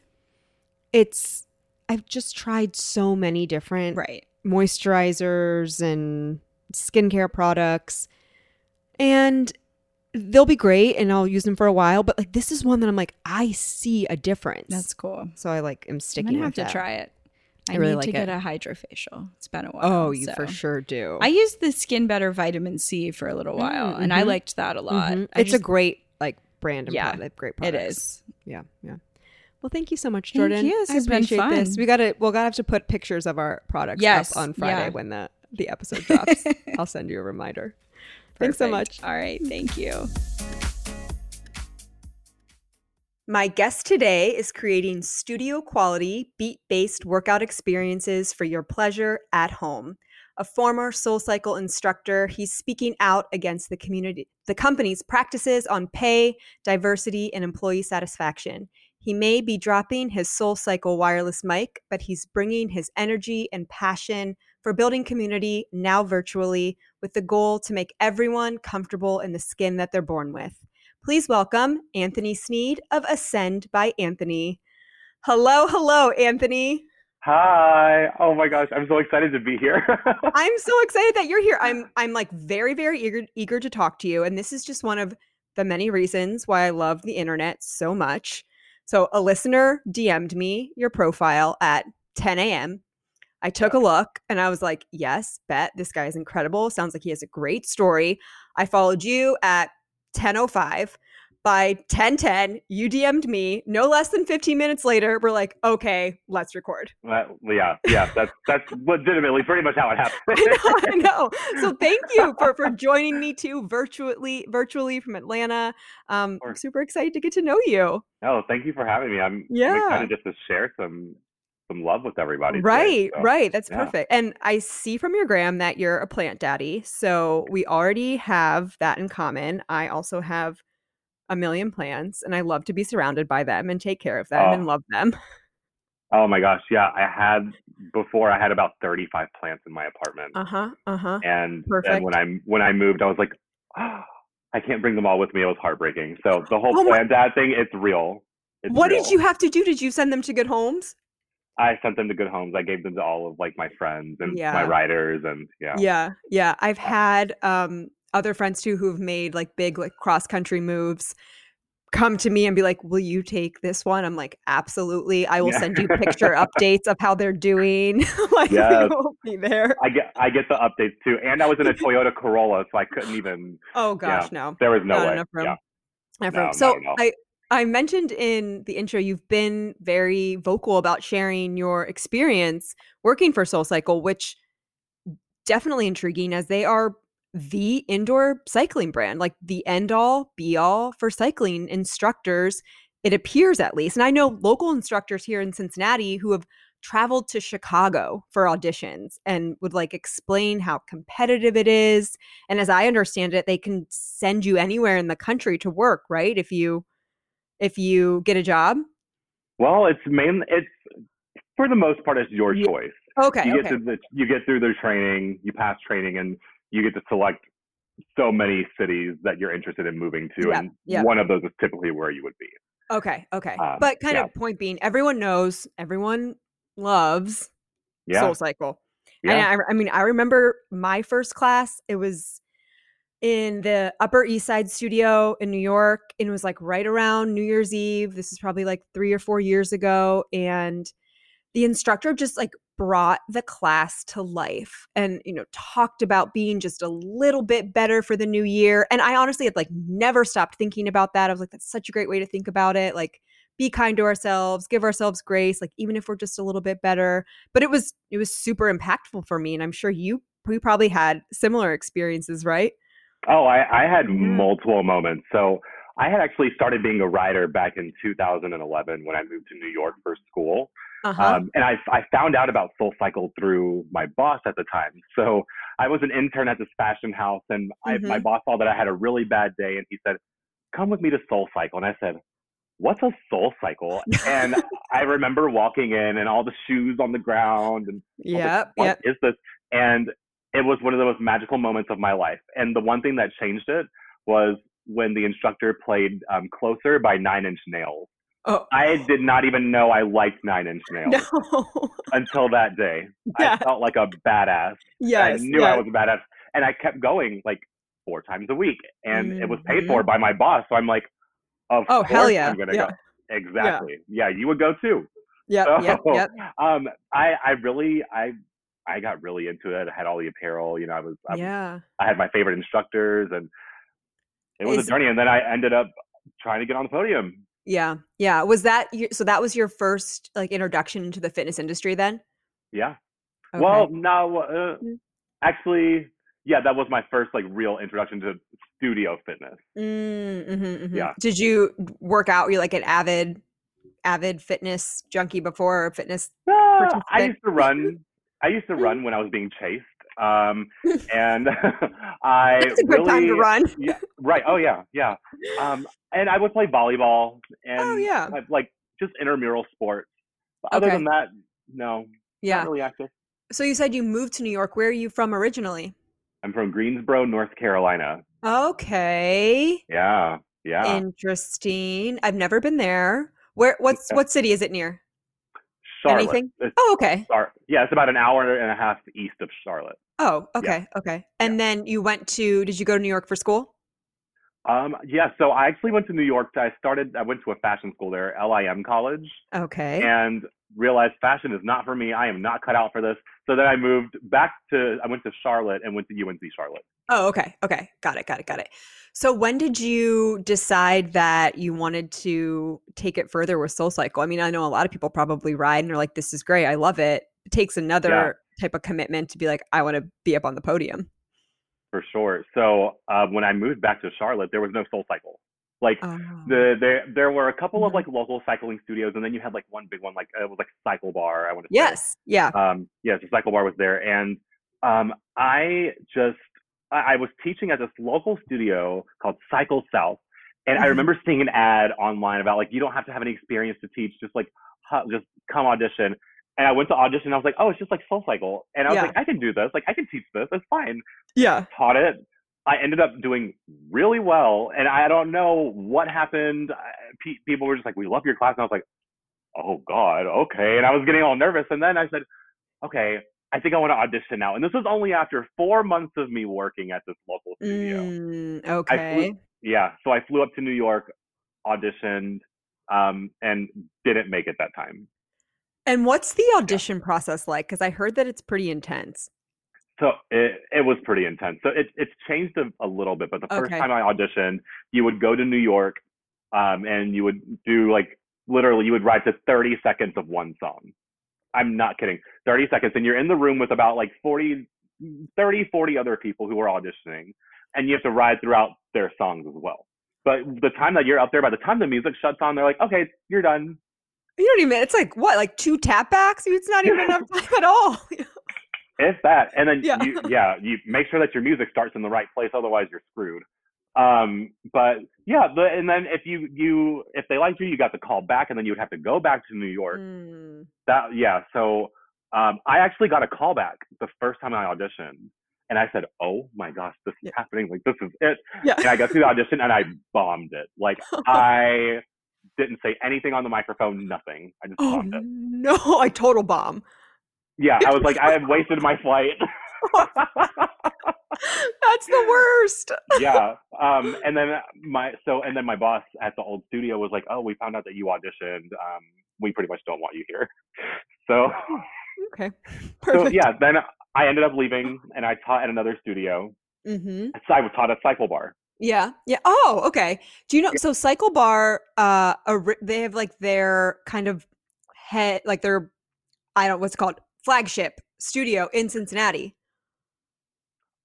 it's I've just tried so many different right. moisturizers and skincare products, and they'll be great, and I'll use them for a while. But like this is one that I'm like I see a difference. That's cool. so I like am I'm sticking. gonna have to that. try it. I, I really need like to get it. a hydrofacial. It's been a while. Oh, you so. for sure do. I used the Skin Better vitamin C for a little while, and I mhm. liked that a lot. Mhm. It's just- a great brand and Yeah, product, great products. is. Yeah, yeah. Well, thank you so much, Jordan. you. This I has been appreciate this. We gotta we'll gotta have to put pictures of our products Yes, up on Friday yeah. when the the episode drops. [LAUGHS] I'll send you a reminder. Thanks so much. All right. Thank you. My guest today is creating studio quality, beat based workout experiences for your pleasure at home. A former Soul Cycle instructor, he's speaking out against the community, the company's practices on pay, diversity, and employee satisfaction. He may be dropping his Soul Cycle wireless mic, but he's bringing his energy and passion for building community now virtually with the goal to make everyone comfortable in the skin that they're born with. Please welcome Anthony Sneed of Ascend by Anthony. Hello, hello, Anthony. Hi. Oh my gosh, I'm so excited to be here. [LAUGHS] I'm so excited that you're here. I'm I'm like very very eager eager to talk to you and this is just one of the many reasons why I love the internet so much. So a listener DM'd me your profile at 10 a.m. I took a look and I was like, yes, bet this guy is incredible. Sounds like he has a great story. I followed you at 10:05. By 10:10, you DM'd me. No less than 15 minutes later, we're like, okay, let's record. Well, yeah, yeah, that's that's legitimately pretty much how it [LAUGHS] I know, happened. I know. So thank you for for joining me too virtually virtually from Atlanta. Um, I'm super excited to get to know you. no, thank you for having me. I'm, I'm Yeah. excited just to share some some love with everybody. today, Right, so, right. That's yeah. perfect. And I see from your gram that you're a plant daddy. So we already have that in common. I also have a million plants and I love to be surrounded by them and take care of them and Oh. love them. [LAUGHS] Oh my gosh, yeah. I had before I had about 35 plants in my apartment, Uh-huh. Uh-huh. and perfect. and when I when I moved, I was like, [GASPS] I can't bring them all with me. It was heartbreaking. So the whole Oh my- plant dad thing, it's real. It's What real. did you have to do? Did you send them to good homes? I sent them to good homes. I gave them to all of like my friends and Yeah. my writers, and yeah. Yeah, yeah. I've had um other friends too who've made like big like cross country moves come to me and be like, "Will you take this one?" I'm like, "Absolutely. I will Yeah. send you [LAUGHS] picture updates of how they're doing." [LAUGHS] like Yes. we will be there. I get I get the updates too, and I was in a [LAUGHS] Toyota Corolla, so I couldn't even. Oh gosh, no. There was no Not way. enough room. Yeah. Enough room. not So. I I mentioned in the intro you've been very vocal about sharing your experience working for Soul Cycle, which definitely intriguing as they are the indoor cycling brand, like the end all be all for cycling instructors. It appears at least. And I know local instructors here in Cincinnati who have traveled to Chicago for auditions and would like explain how competitive it is. And as I understand it, they can send you anywhere in the country to work, right? If you if you get a job. Well, it's main. It's for the most part, it's your Yeah. choice. Okay. you get okay. to the, you get through the training, you pass training, and you get to select so many cities that you're interested in moving to, Yeah, and yeah. one of those is typically where you would be. Okay. Okay. Um, but kind yeah. of point being, everyone knows, everyone loves Yeah, Soul Cycle. yeah. And I, I mean, I remember my first class, it was in the Upper East Side studio in New York. And it was like right around New Year's Eve. This is probably like three or four years ago. And the instructor just like brought the class to life and, you know, talked about being just a little bit better for the new year. And I honestly had like never stopped thinking about that. I was like, that's such a great way to think about it. Like, be kind to ourselves, give ourselves grace, like even if we're just a little bit better. But it was it was super impactful for me, and I'm sure you we probably had similar experiences, right? Oh, I, I had multiple moments. So I had actually started being a writer back in 2011 when I moved to New York for school. Uh huh. Um, and I, I found out about Soul Cycle through my boss at the time. So I was an intern at this fashion house, and I, my boss saw that I had a really bad day, and he said, "Come with me to Soul Cycle." And I said, "What's a Soul Cycle?" And I remember walking in, and all the shoes on the ground, and [LAUGHS] was like, "What Yep. is this? And it was one of the most magical moments of my life. And the one thing that changed it was when the instructor played um, "Closer" by Nine Inch Nails. Oh I did not even know I liked Nine Inch Nails [LAUGHS] no. until that day. Yeah. I felt like a badass. yes. I knew yes. I was a badass. And I kept going like four times a week. And it was paid for by my boss. So I'm like, of Oh, course hell yeah. I'm gonna Yeah. go. Exactly. Yeah. you would go too. Yep. Yep. So, Yep. [LAUGHS] Um I, I really I I got really into it. I had all the apparel, you know, I was I, Yeah. I had my favorite instructors and it was Is- a journey and then I ended up trying to get on the podium. Yeah. Yeah. Was that your, so that was your first like introduction into the fitness industry then? Yeah. Okay. Well, no, uh, Mm. actually, yeah, that was my first like real introduction to studio fitness. Mm, mhm, mhm. Yeah. Did you work out? Were you like an avid, avid fitness junkie before or fitness? Uh, I used to run. I used to run when I was being chased, um, [LAUGHS] and [LAUGHS] I That's a good really, time to run. Yeah, right. Oh yeah, yeah. Um, and I would play volleyball and Oh, yeah. like- just intramural sports. But other Okay. than that, no, Yeah. really active. So you said you moved to New York. Where are you from originally? I'm from Greensboro, North Carolina. Okay. Yeah, yeah. Interesting. I've never been there. Where what's what city is it near? Charlotte. Anything? It's, Oh, okay. Char- yeah, it's about an hour and a half east of Charlotte. Oh, okay. Okay. And then you went to did you go to New York for school? Um, yeah, so I actually went to New York. I started. I went to a fashion school there, LIM College, Okay. and realized fashion is not for me. I am not cut out for this. So then I moved back to. I went to Charlotte and went to UNC Charlotte. Oh, okay. Okay. Got it. Got it. Got it. So when did you decide that you wanted to take it further with Soul Cycle? I mean, I know a lot of people probably ride and are like, this is great. I love it. It takes another type of commitment to be like, I want to be up on the podium. for sure. So uh, when I moved back to Charlotte, there was no Soul Cycle. Like Oh. the there there were a couple of Mhm. like local cycling studios, and then you had like one big one, like it was like Cycle Bar. I want to say. yes. Yeah. Um, yeah, so Cycle Bar was there, and um, I just I, I was teaching at this local studio called Cycle South, and I Mhm. remember seeing an ad online about like you don't have to have any experience to teach, just like just come audition. And I went to audition, and I was like, oh, it's just like Soul Cycle, and I was Yeah. like, I can do this, like I can teach this, it's fine Yeah. taught it. I ended up doing really well, and I don't know what happened. Pe- People were just like, "We love your class," and I was like, "Oh God, okay." And I was getting all nervous, and then I said, "Okay, I think I want to audition now." And this was only after four months of me working at this local studio. Mm, I flew- okay. yeah, so I flew up to New York, auditioned, um, and didn't make it that time. And what's the audition process like? Because I heard that it's pretty intense. So it, it was pretty intense. So it, it's changed a, a little bit, but the first Okay. time I auditioned, you would go to New York um, and you would do like literally, you would write to 30 seconds of one song. I'm not kidding. 30 seconds. And you're in the room with about like 40, 30, 40 other people who are auditioning. And you have to ride throughout their songs as well. But the time that you're up there, by the time the music shuts on, they're like, okay, you're done. You don't even, it's like what, like two tap backs? It's not even enough time at all. [LAUGHS] If that, and then Yeah. you, yeah, you make sure that your music starts in the right place, otherwise you're screwed. Um, but yeah, the, and then if you you if they liked you, you got the call back, and then you would have to go back to New York. Mm, That yeah, so um, I actually got a call back the first time I auditioned, and I said, "Oh my gosh, this is Yeah. happening! Like this is it!" yeah. And I got through the audition, and I bombed it. Like [LAUGHS] I didn't say anything on the microphone, nothing. I just Oh bombed it. no, [LAUGHS] I total bomb. Yeah, I was like, I have wasted my flight. [LAUGHS] That's the worst. [LAUGHS] yeah. Um, and then my so and then my boss at the old studio was like, "Oh, we found out that you auditioned. Um, we pretty much don't want you here." So, Okay. so yeah. Then I ended up leaving, and I taught at another studio. Mm-hmm. So I was taught at Cycle Bar. Yeah. Yeah. Oh, okay. Do you know? So Cycle Bar, uh, ori- they have like their kind of head, like their, I don't what's it called flagship studio in Cincinnati.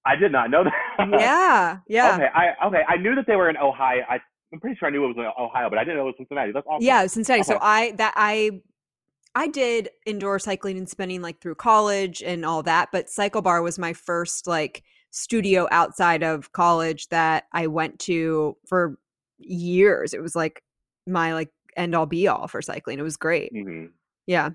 I did not know [LAUGHS] that. yeah. Yeah. Okay. I okay. I knew that they were in Ohio. I, I'm pretty sure I knew it was in Ohio, but I didn't know it was Cincinnati. That's awesome. Yeah, Cincinnati. So I that I I did indoor cycling and spinning like through college and all that, but Cycle Bar was my first like studio outside of college that I went to for years. It was like my like end all be all for cycling. It was great. hmm Yeah.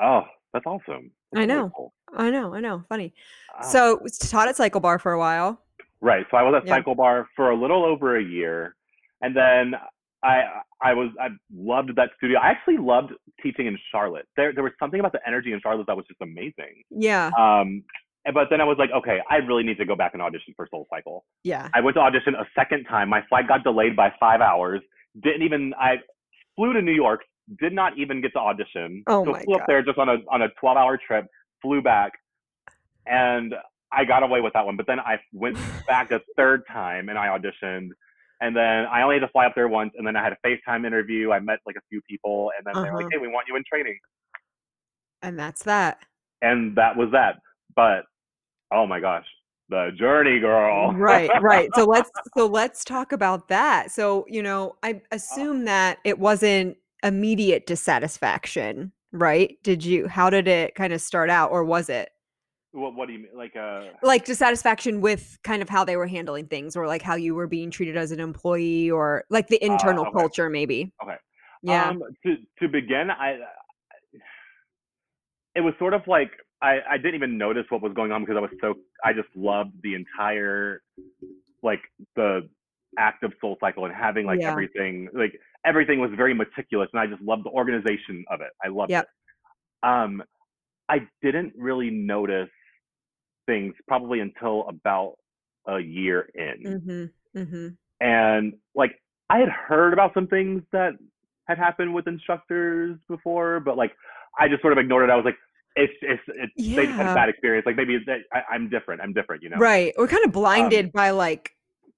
Oh, that's awesome. I That's really know. cool. I know, I know. Funny. Oh. So was taught at Cycle Bar for a while. Right. So I was at Yeah. Cycle Bar for a little over a year, and then I I was I loved that studio. I actually loved teaching in Charlotte. There there was something about the energy in Charlotte that was just amazing. Yeah. Um, but then I was like, okay, I really need to go back and audition for Soul Cycle. Yeah. I went to audition a second time. My flight got delayed by five hours. Didn't even I flew to New York. Did not even get to audition. Oh so my flew God. up there just on a on a 12 hour trip. Flew back, and I got away with that one. But then I went back a [LAUGHS] third time and I auditioned, And then I only had to fly up there once, and then I had a FaceTime interview. I met like a few people, and then they're Uh-huh. like, "Hey, we want you in training," And that's that. and that was that. But oh my gosh, the journey, girl. right right so let's [LAUGHS] so let's talk about that so you know i assume that it wasn't immediate dissatisfaction right did you how did it kind of start out or was it what, what do you mean? Like uh like dissatisfaction with kind of how they were handling things or like how you were being treated as an employee or like the internal okay. culture maybe Okay. yeah Um, to to begin, I it was sort of like I I didn't even notice what was going on because I was so I just loved the entire like the act of Soul Cycle and having like Yeah. everything like everything was very meticulous and I just loved the organization of it. I loved Yep. it. Um, I didn't really notice things probably until about a year in mm-hmm mm-hmm and like I had heard about some things that had happened with instructors before, but like I just sort of ignored it. I was like, it's it's, it's they just had a bad experience. Like maybe they, I, I'm different. I'm different. You know. right we're Um, kind of blinded by like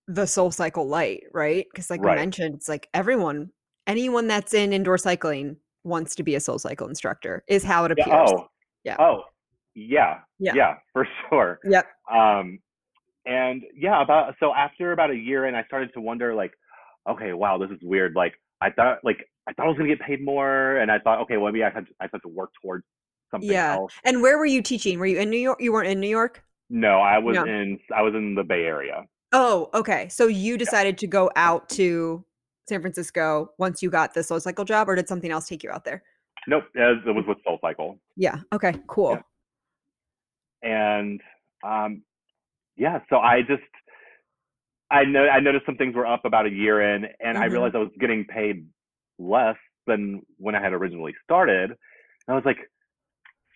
the soul cycle light right because like Right. we mentioned it's like everyone anyone that's in indoor cycling wants to be a soul cycle instructor is how it appears Yeah, oh. Yeah. Oh. Yeah. Yeah. Yeah. For [LAUGHS] sure. Yep. Um, and yeah, about so after about a year, and I started to wonder like, okay, wow, this is weird. Like I thought, like I thought I was gonna get paid more, and I thought, okay, well maybe I had to, I had to work towards something Yeah. else. and where were you teaching were you in new york you weren't in new york No, I was No. in I was in the Bay Area. oh okay so you decided to go out to san francisco once you got the soul cycle job or did something else take you out there Nope, it was, with Soul Cycle, yeah okay cool Yeah. and um, yeah, so I just I know I noticed some things were up about a year in, and I Mhm. realized I was getting paid less than when I had originally started. And I was like,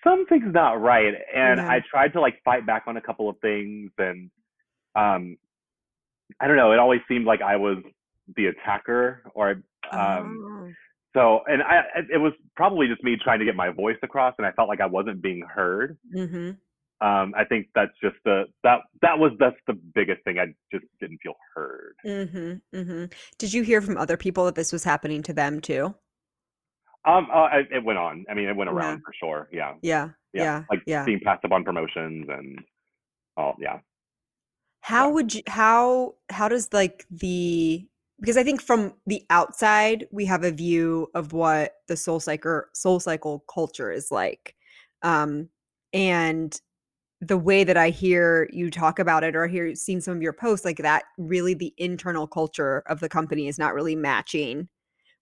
something's not right, and Yeah. I tried to like fight back on a couple of things, and um, I don't know, it always seemed like I was the attacker, or um, Oh. so, and I, it was probably just me trying to get my voice across, and I felt like I wasn't being heard. Mhm. Um, I think that's just the that that was that's the biggest thing. I just didn't feel heard. Mhm. Mhm. Did you hear from other people that this was happening to them too? Um, uh, it, it went on. I mean, it went Yeah. around for sure. Yeah, Yeah. yeah, Yeah. like yeah. being passed up on promotions and all. Yeah, How Yeah. would you how how does like the because I think from the outside we have a view of what the soul cycle soul cycle culture is like. Um and the way that I hear you talk about it or I hear seen some of your posts like that really the internal culture of the company is not really matching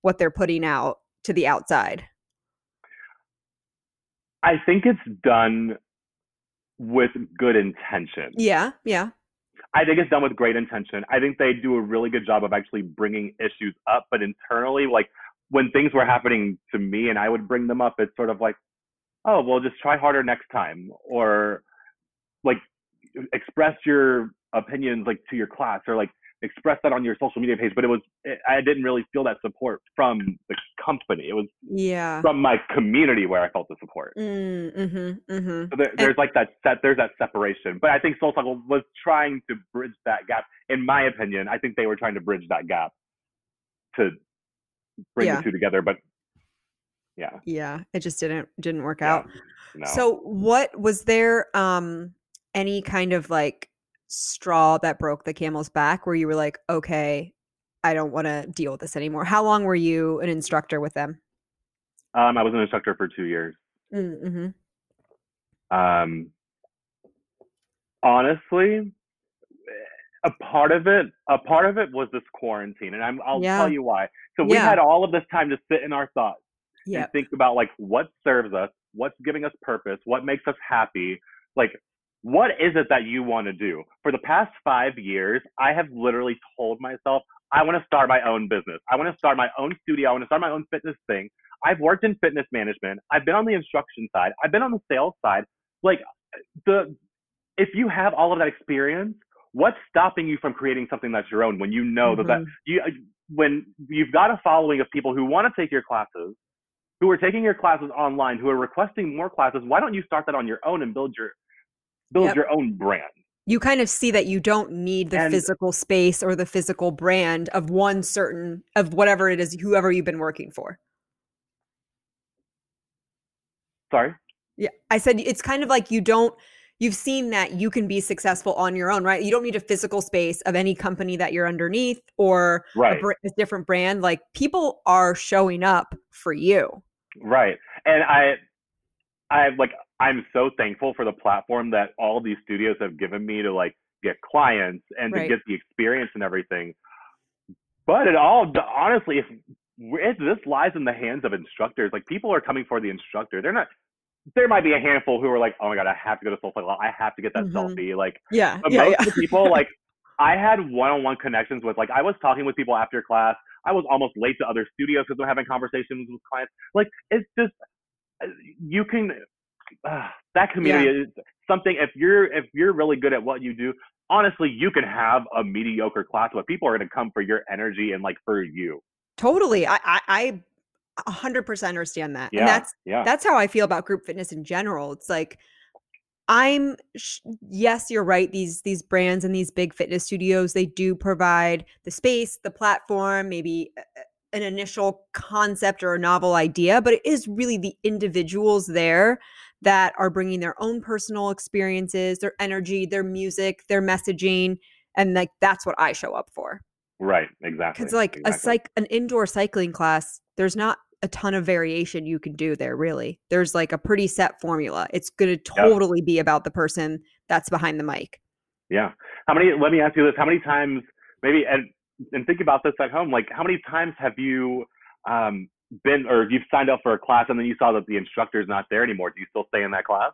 what they're putting out to the outside. I think it's done with good intention. Yeah, yeah. I think it's done with great intention. I think they do a really good job of actually bringing issues up, but internally, like when things were happening to me and I would bring them up, it's sort of like, oh, well, just try harder next time, or like express your opinions like to your class, or like express that on your social media page. But it was, it, I didn't really feel that support from the company. It was Yeah. from my community where I felt the support. Mm, mhm, mm-hmm. So there, there's like that set there's that separation but i think soul cycle was trying to bridge that gap in my opinion i think they were trying to bridge that gap to bring Yeah. the two together but yeah Yeah, it just didn't didn't work Yeah. out. no So what was there um any kind of like straw that broke the camel's back where you were like, okay, I don't want to deal with this anymore? How long were you an instructor with them? um i was an instructor for two years Mm-hmm. um honestly a part of it a part of it was this quarantine and I'm, i'll Yeah. tell you why so we Yeah. had all of this time to sit in our thoughts Yeah. and think about like what serves us, what's giving us purpose, what makes us happy. Like, what is it that you want to do? For the past five years, I have literally told myself, I want to start my own business. I want to start my own studio. I want to start my own fitness thing. I've worked in fitness management. I've been on the instruction side. I've been on the sales side. Like, the if you have all of that experience, what's stopping you from creating something that's your own when you know that that mm-hmm. you uh, when you've got a following of people who want to take your classes who are taking your classes online, who are requesting more classes, why don't you start that on your own and build your build Yep. your own brand? You kind of see that you don't need the And- physical space or the physical brand of one certain of whatever it is, whoever you've been working for. Sorry. Yeah. I said it's kind of like you don't you've seen that you can be successful on your own, right? You don't need a physical space of any company that you're underneath or a, br- a different brand. Like people are showing up for you. Right. And I I like I'm so thankful for the platform that all these studios have given me to like get clients and Right. to get the experience and everything. But it all honestly if if this lies in the hands of instructors, like people are coming for the instructor. They're not there might be a handful who are like, "Oh my god, I have to go to Soulfly Law. I have to get that Mhm. selfie." Like Yeah. But yeah. most yeah. of the people, like I had one-on-one connections with, like I was talking with people after class. I was almost late to other studios because I'm having conversations with clients. Like it's just uh, you can uh, [SIGHS] that community is something. If you're if you're really good at what you do, honestly, you can have a mediocre class, but people are going to come for your energy and like for you. Totally. I I, I 100% understand that. Yeah, And that's yeah, that's how I feel about group fitness in general. It's like I'm sh- yes, you're right. These these brands and these big fitness studios, they do provide the space, the platform, maybe an initial concept or a novel idea, but it is really the individuals there that are bringing their own personal experiences, their energy, their music, their messaging, and like that's what I show up for. right, exactly. Because like a exactly. psych an indoor cycling class, there's not a ton of variation you can do there really. There's like a pretty set formula. It's gonna totally be about the person that's behind the mic. Yeah. How many? Let me ask you this: How many times, maybe, and and think about this at home. Like, how many times have you um, been, or you've signed up for a class and then you saw that the instructor's not there anymore? Do you still stay in that class?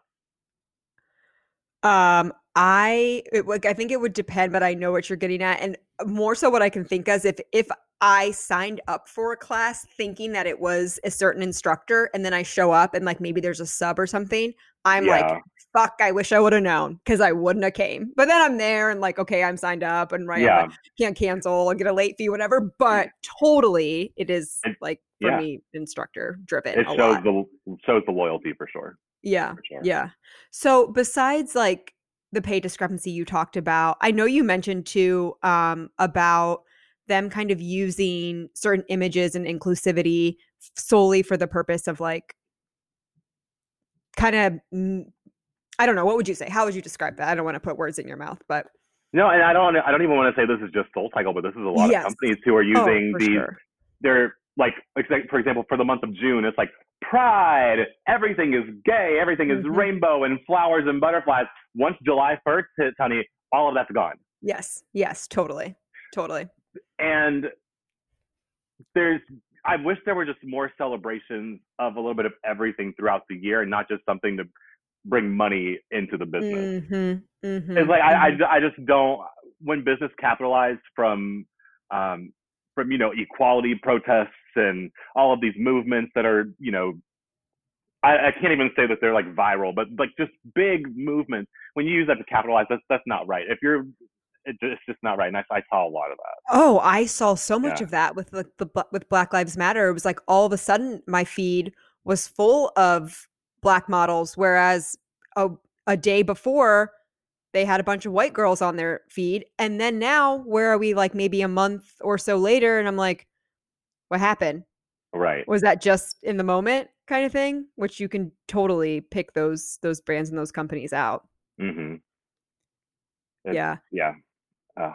Um I it, like I think it would depend, but I know what you're getting at. And more so what I can think as if if I signed up for a class thinking that it was a certain instructor and then I show up and like maybe there's a sub or something, I'm Yeah. like fuck, I wish I would have known because I wouldn't have came. But then I'm there and like, okay, I'm signed up and right, yeah. like, can't cancel and get a late fee, whatever. But totally, it is like for yeah. me instructor driven. It a shows lot. the shows the loyalty for sure. yeah, For sure. yeah. So besides like the pay discrepancy you talked about, I know you mentioned too um, about them kind of using certain images and inclusivity solely for the purpose of like kind of I don't know what would you say? How would you describe that? I don't want to put words in your mouth, but No, and I don't. I don't even want to say this is just Soul Cycle, but this is a lot Yes. of companies who are oh, using for these. sure. They're like, for example, for the month of June, it's like Pride. Everything is gay. Everything is Mhm. rainbow and flowers and butterflies. Once July first hits, honey, all of that's gone. Yes, yes, totally, totally. And there's I wish there were just more celebrations of a little bit of everything throughout the year and not just something to bring money into the business. Mm-hmm, mm-hmm, It's like I, I I just don't when business capitalized from um from you know equality protests and all of these movements that are you know I, I can't even say that they're like viral, but like just big movements. When you use that to capitalize, that's that's not right. If you're, it, it's just not right. And I, I saw a lot of that. Oh, I saw so much Yeah. of that with the, the with Black Lives Matter. It was like all of a sudden my feed was full of black models, whereas a a day before they had a bunch of white girls on their feed, and then now where are we? Like maybe a month or so later, and I'm like, what happened? Right. Was that just in the moment kind of thing? Which you can totally pick those those brands and those companies out. Mm-hmm. It's- yeah. Yeah. Uh,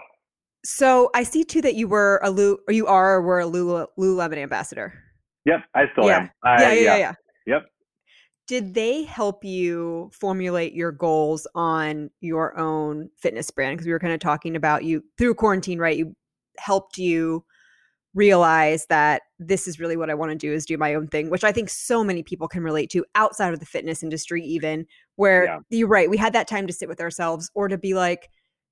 So I see too that you were a Lu or you are or were a Lulu, Lululemon ambassador. yep. I still Yeah. am. I, yeah, yeah, yeah, yeah. Yep. Did they help you formulate your goals on your own fitness brand? Because we were kind of talking about you through quarantine, right? You helped you realize that this is really what I want to do is do my own thing, which I think so many people can relate to outside of the fitness industry, even where Yeah. you're right. We had that time to sit with ourselves or to be like,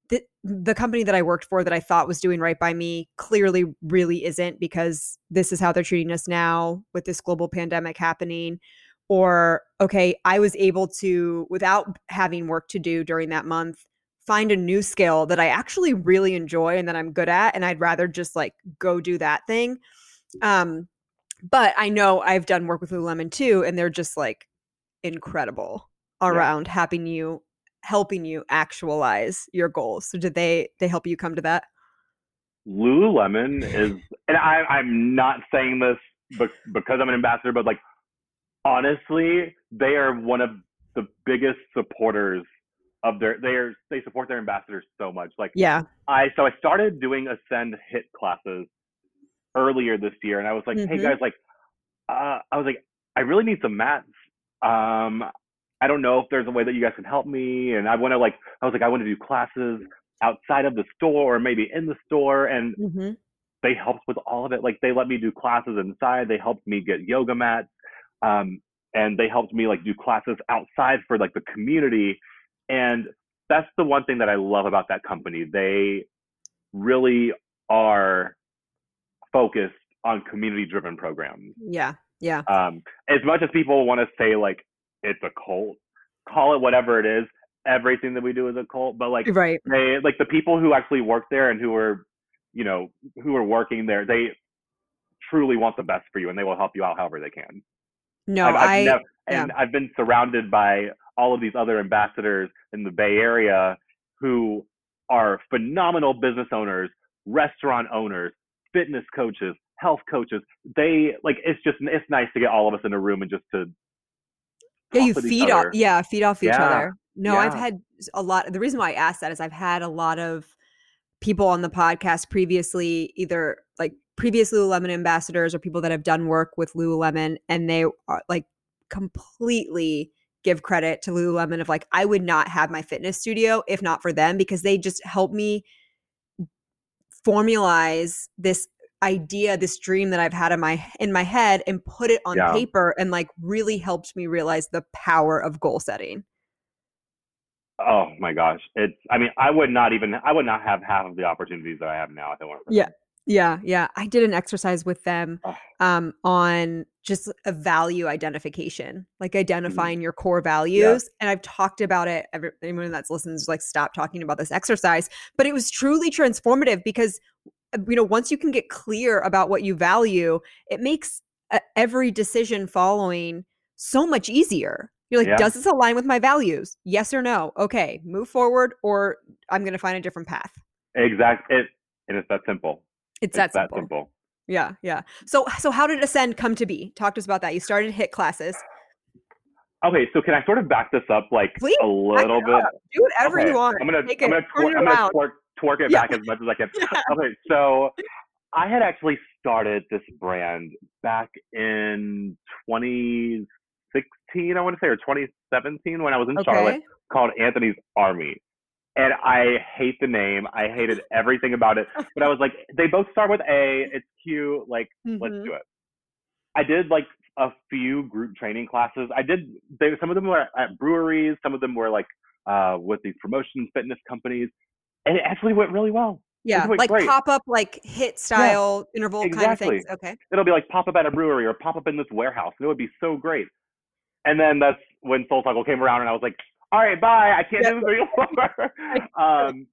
the, the company that I worked for that I thought was doing right by me clearly really isn't because this is how they're treating us now with this global pandemic happening. Or, okay, I was able to, without having work to do during that month, find a new skill that I actually really enjoy and that I'm good at. And I'd rather just like go do that thing. Um, but I know I've done work with Lululemon too, and they're just like incredible around having you helping you actualize your goals. So did they they help you come to that? Lululemon is, [LAUGHS] and I, I'm not saying this be- because I'm an ambassador, but like honestly, they are one of the biggest supporters of their. They are they support their ambassadors so much. Like Yeah. I so I started doing Ascend HIIT classes earlier this year, and I was like, hey Mhm. guys, like, uh, I was like, I really need some mats. Um, I don't know if there's a way that you guys can help me, and I want to like, I was like, I want to do classes outside of the store or maybe in the store, and Mm-hmm. they helped with all of it. Like they let me do classes inside. They helped me get yoga mats. Um, and they helped me like do classes outside for like the community. And that's the one thing that I love about that company. They really are focused on community driven programs. Yeah. Yeah. Um, as much as people want to say like it's a cult, call it whatever it is. Everything that we do is a cult, but like Right. they like the people who actually work there and who are you know who are working there they truly want the best for you and they will help you out however they can No, I've, I've I nev- and i've been surrounded by all of these other ambassadors in the bay area who are phenomenal business owners restaurant owners fitness coaches health coaches they like it's just it's nice to get all of us in a room and just to yeah, you feed off yeah, feed off each Yeah. other. No, I've had a lot the reason why I asked that is I've had a lot of people on the podcast previously, either like previous Lululemon ambassadors or people that have done work with Lululemon, and they are like completely give credit to Lululemon of like I would not have my fitness studio if not for them because they just help me formalize this idea this dream that i've had in my in my head and put it on Yeah. paper and like really helped me realize the power of goal setting oh my gosh it's i mean i would not even i would not have half of the opportunities that i have now if it weren't for Yeah. yeah yeah i did an exercise with them Oh. um on just a value identification like Mm-hmm. identifying your core values and i've talked about it every, anyone that's listened is like stop talking about this exercise but it was truly transformative because you know once you can get clear about what you value it makes uh, every decision following so much easier you're like Yeah. does this align with my values yes or no okay move forward or i'm going to find a different path exactly it and it's that simple it's, it's that simple simple yeah, yeah. So so how did Ascend come to be? Talk to us about that. You started HIIT classes. okay so can i sort of back this up like Please, a little bit up. Do whatever Okay, you want. i'm gonna Take i'm gonna, turn it I'm gonna around. twerk, twerk it Yeah. back as much as i can [LAUGHS] Yeah. okay so i had actually started this brand back in 2016 i want to say or 2017 when i was in charlotte called Anthony's Army. And I hate the name. I hated everything about it. But I was like, they both start with A. It's cute. Like, let's Mhm. do it. I did like a few group training classes. I did. They, some of them were at breweries. Some of them were like uh, with these promotion fitness companies, and it actually went really well. Yeah, like great. pop up, like HIIT style interval kind of things. Okay. It'll be like pop up at a brewery or pop up in this warehouse, and it would be so great. And then that's when Soul Cycle came around, and I was like, all right, bye. I can't do this anymore. [LAUGHS] [LAUGHS] um,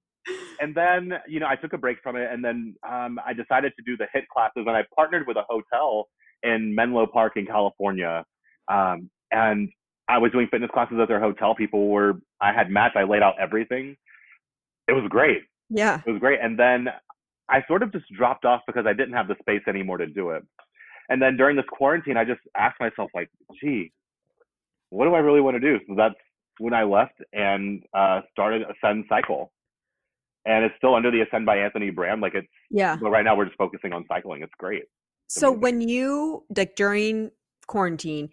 and then you know I took a break from it, and then um, I decided to do the HIIT classes, and I partnered with a hotel in Menlo Park in California, um, and I was doing fitness classes at their hotel. People were I had mats, I laid out everything. It was great. Yeah. It was great, and then I sort of just dropped off because I didn't have the space anymore to do it. And then during this quarantine, I just asked myself, like, gee, what do I really want to do? So that's when I left and uh, started Ascend Cycle. And it's still under the Ascend by Anthony brand. Like it's, Yeah. but right now we're just focusing on cycling. It's great. So amazing. when you like during quarantine,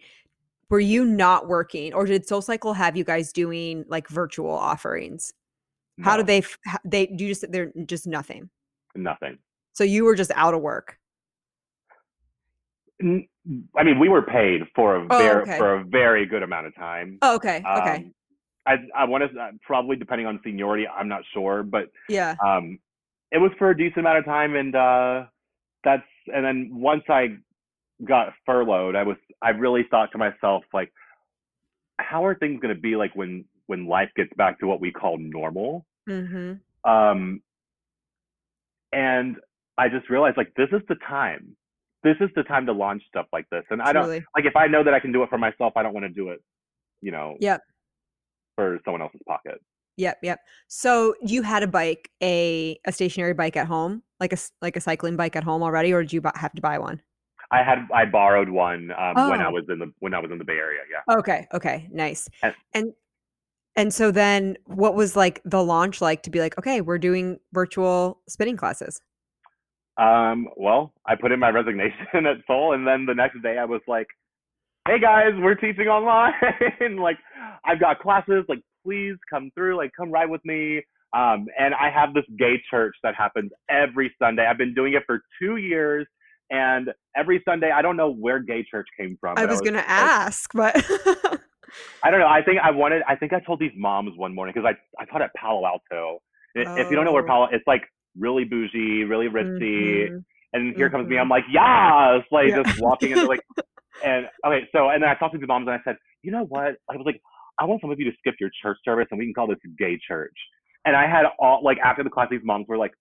were you not working, or did Soul Cycle have you guys doing like virtual offerings? How No, did they? They do you just they're just nothing. Nothing. So you were just out of work. I mean, we were paid for a Oh, very okay. for a very good amount of time. Oh, okay. Okay. Um, I I want to probably depending on seniority, I'm not sure, but yeah. um, it was for a decent amount of time, and uh, that's and then once I got furloughed, I was I really thought to myself like, how are things going to be like when when life gets back to what we call normal? Mm-hmm. Um, and I just realized like this is the time. This is the time to launch stuff like this, and I don't Truly. like if I know that I can do it for myself, I don't want to do it, you know, Yep. for someone else's pocket. Yep, yep. So you had a bike, a a stationary bike at home, like a like a cycling bike at home already, or did you have to buy one? I had I borrowed one um, when I Oh. was in the when I was in the Bay Area. Yeah. Okay, okay, nice. And- And and so then, what was like the launch like to be like, okay, we're doing virtual spinning classes? Um, well, I put in my resignation [LAUGHS] at Soul, and then the next day I was like, "Hey guys, we're teaching online. [LAUGHS] like, I've got classes. Like, please come through. Like, come ride with me." Um, and I have this gay church that happens every Sunday. I've been doing it for two years, and every Sunday, I don't know where gay church came from. I but was gonna like, ask, but [LAUGHS] I don't know. I think I wanted. I think I told these moms one morning because I I taught at Palo Alto. I- If you don't know where Oh. Palo, it's like really bougie, really ritzy. Mhm. And here comes me. Mhm. I'm like, yes, like Yeah. just walking into like, [LAUGHS] and okay. So and then I talked to the moms and I said, you know what? I was like, I want some of you to skip your church service and we can call this gay church. And I had all like after the class, these moms were like,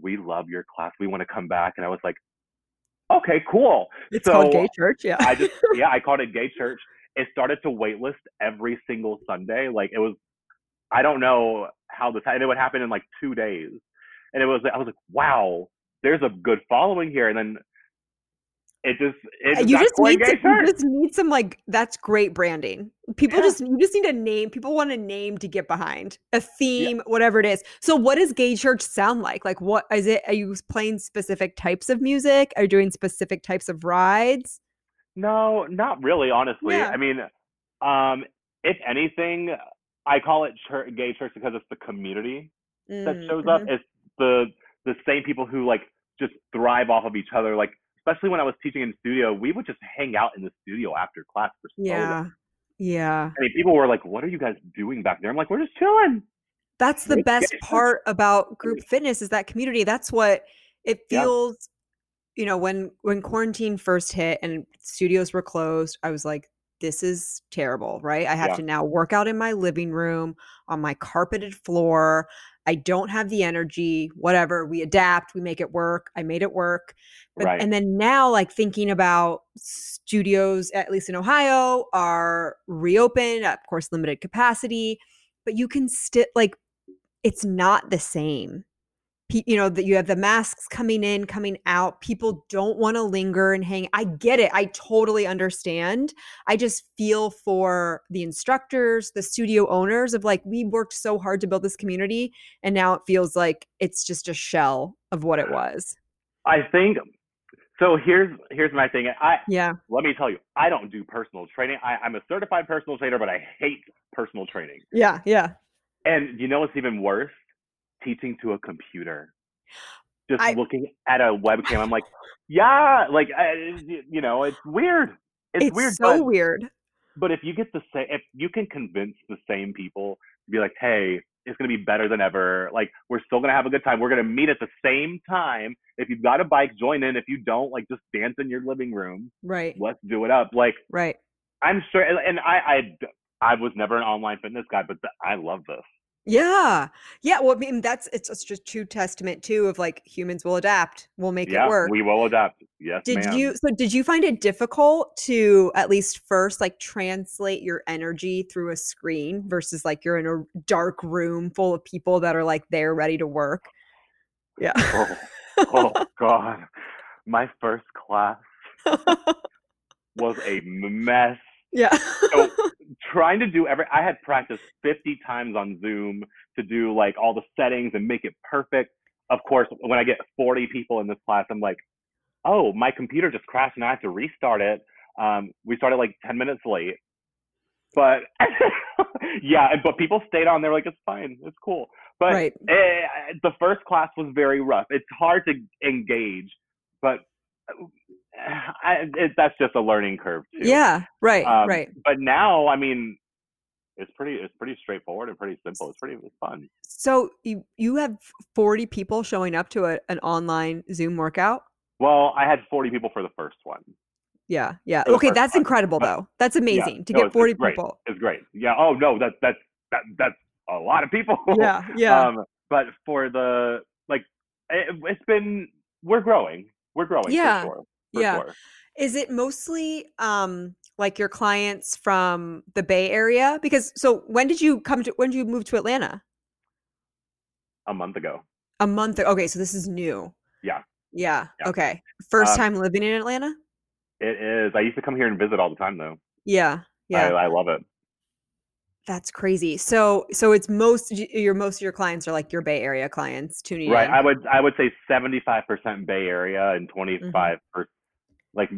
we love your class. We want to come back. And I was like, okay, cool. it's called gay church. Yeah. I just [LAUGHS] yeah, I called it gay church. It started to waitlist every single Sunday. Like it was, I don't know how this happened. it would happen in like two days, and it was I was like, wow, there's a good following here, and then it just it Uh, you just need some, you just need some like that's great branding. People Yeah. just you just need a name. People want a name to get behind, a theme, whatever it is. So, what does gay church sound like? Like, what is it? Are you playing specific types of music? Are you doing specific types of rides? No, not really, honestly. Yeah. I mean, um, if anything, I call it church, gay church because it's the community that Mm, shows up. mhm. It's the the same people who like just thrive off of each other. Like especially when I was teaching in studio, we would just hang out in the studio after class for so long. Yeah, yeah. I mean, people were like, "What are you guys doing back there?" I'm like, "We're just chilling." That's the best [LAUGHS] part about group fitness is that community. That's what it Yeah. feels. You know, when when quarantine first hit and studios were closed, I was like, "This is terrible." Right? I have Yeah. to now work out in my living room on my carpeted floor. I don't have the energy. Whatever. We adapt. We make it work. I made it work. But, Right. And then now, like thinking about studios, at least in Ohio, are reopened. Of course, limited capacity, but you can still like it's not the same. You know that you have the masks coming in, coming out. People don't want to linger and hang. I get it. I totally understand. I just feel for the instructors, the studio owners of like we worked so hard to build this community, and now it feels like it's just a shell of what it was. I think so. Here's here's my thing. I Yeah. let me tell you, I don't do personal training. I, I'm a certified personal trainer, but I hate personal training. Yeah. Yeah. And you know what's even worse? Teaching to a computer. Just I- looking at a webcam, I'm like, [LAUGHS] yeah, like I, you know, it's weird. It's, It's, weird, so but, weird. but if you get the same, if you can convince the same people to be like, hey, it's gonna be better than ever. Like we're still gonna have a good time. We're gonna meet at the same time. If you've got a bike, join in. If you don't, like just dance in your living room. Right. Let's do it up. Like Right. I'm sure, and I I I was never an online fitness guy, but th- I love this. Yeah. Yeah. Well, I mean, that's it's, just true testament too of like humans will adapt. We'll make yeah, it work. we will adapt. Yes, Did ma'am. you so did you find it difficult to at least first like translate your energy through a screen versus like you're in a dark room full of people that are like there ready to work? Yeah. Oh, oh [LAUGHS] God, my first class [LAUGHS] was a mess. Yeah. So [LAUGHS] trying to do every, I had practiced 50 times on Zoom to do like all the settings and make it perfect. Of course, when I get 40 people in this class, I'm like, oh, my computer just crashed and I have to restart it. Um, we started like 10 minutes late. But [LAUGHS] yeah, but people stayed on. They're like, it's fine, it's cool. But right. eh, the first class was very rough. It's hard to engage, but [SIGHS] I, it, that's just a learning curve too. Yeah. Right. Um, right. But now, I mean, it's pretty it's pretty straightforward and pretty simple. It's pretty it's fun. So you you have 40 people showing up to a, an online Zoom workout? Well, I had 40 people for the first one. Yeah. Yeah. Okay, that's incredible but- though. That's amazing to no, get 40 it's people. It's great. Yeah. Oh no, that's that's that, that's a lot of people. Yeah. [LAUGHS] Yeah. Um, but for the like, it, it's been we're growing. We're growing. Yeah, sure. Yeah. Is it mostly um like your clients from the Bay Area? Because so when did you come to when did you move to Atlanta? a month ago. A month. Okay, so this is new. Yeah. Yeah. Yeah. Okay. First Um, time living in Atlanta. It is. I used to come here and visit all the time though. Yeah. Yeah. I, I love it. That's crazy. So so it's most your most of your clients are like your Bay Area clients tuning Right. in. Right. I would I would say seventy five percent Bay Area and twenty Mm-hmm. five per like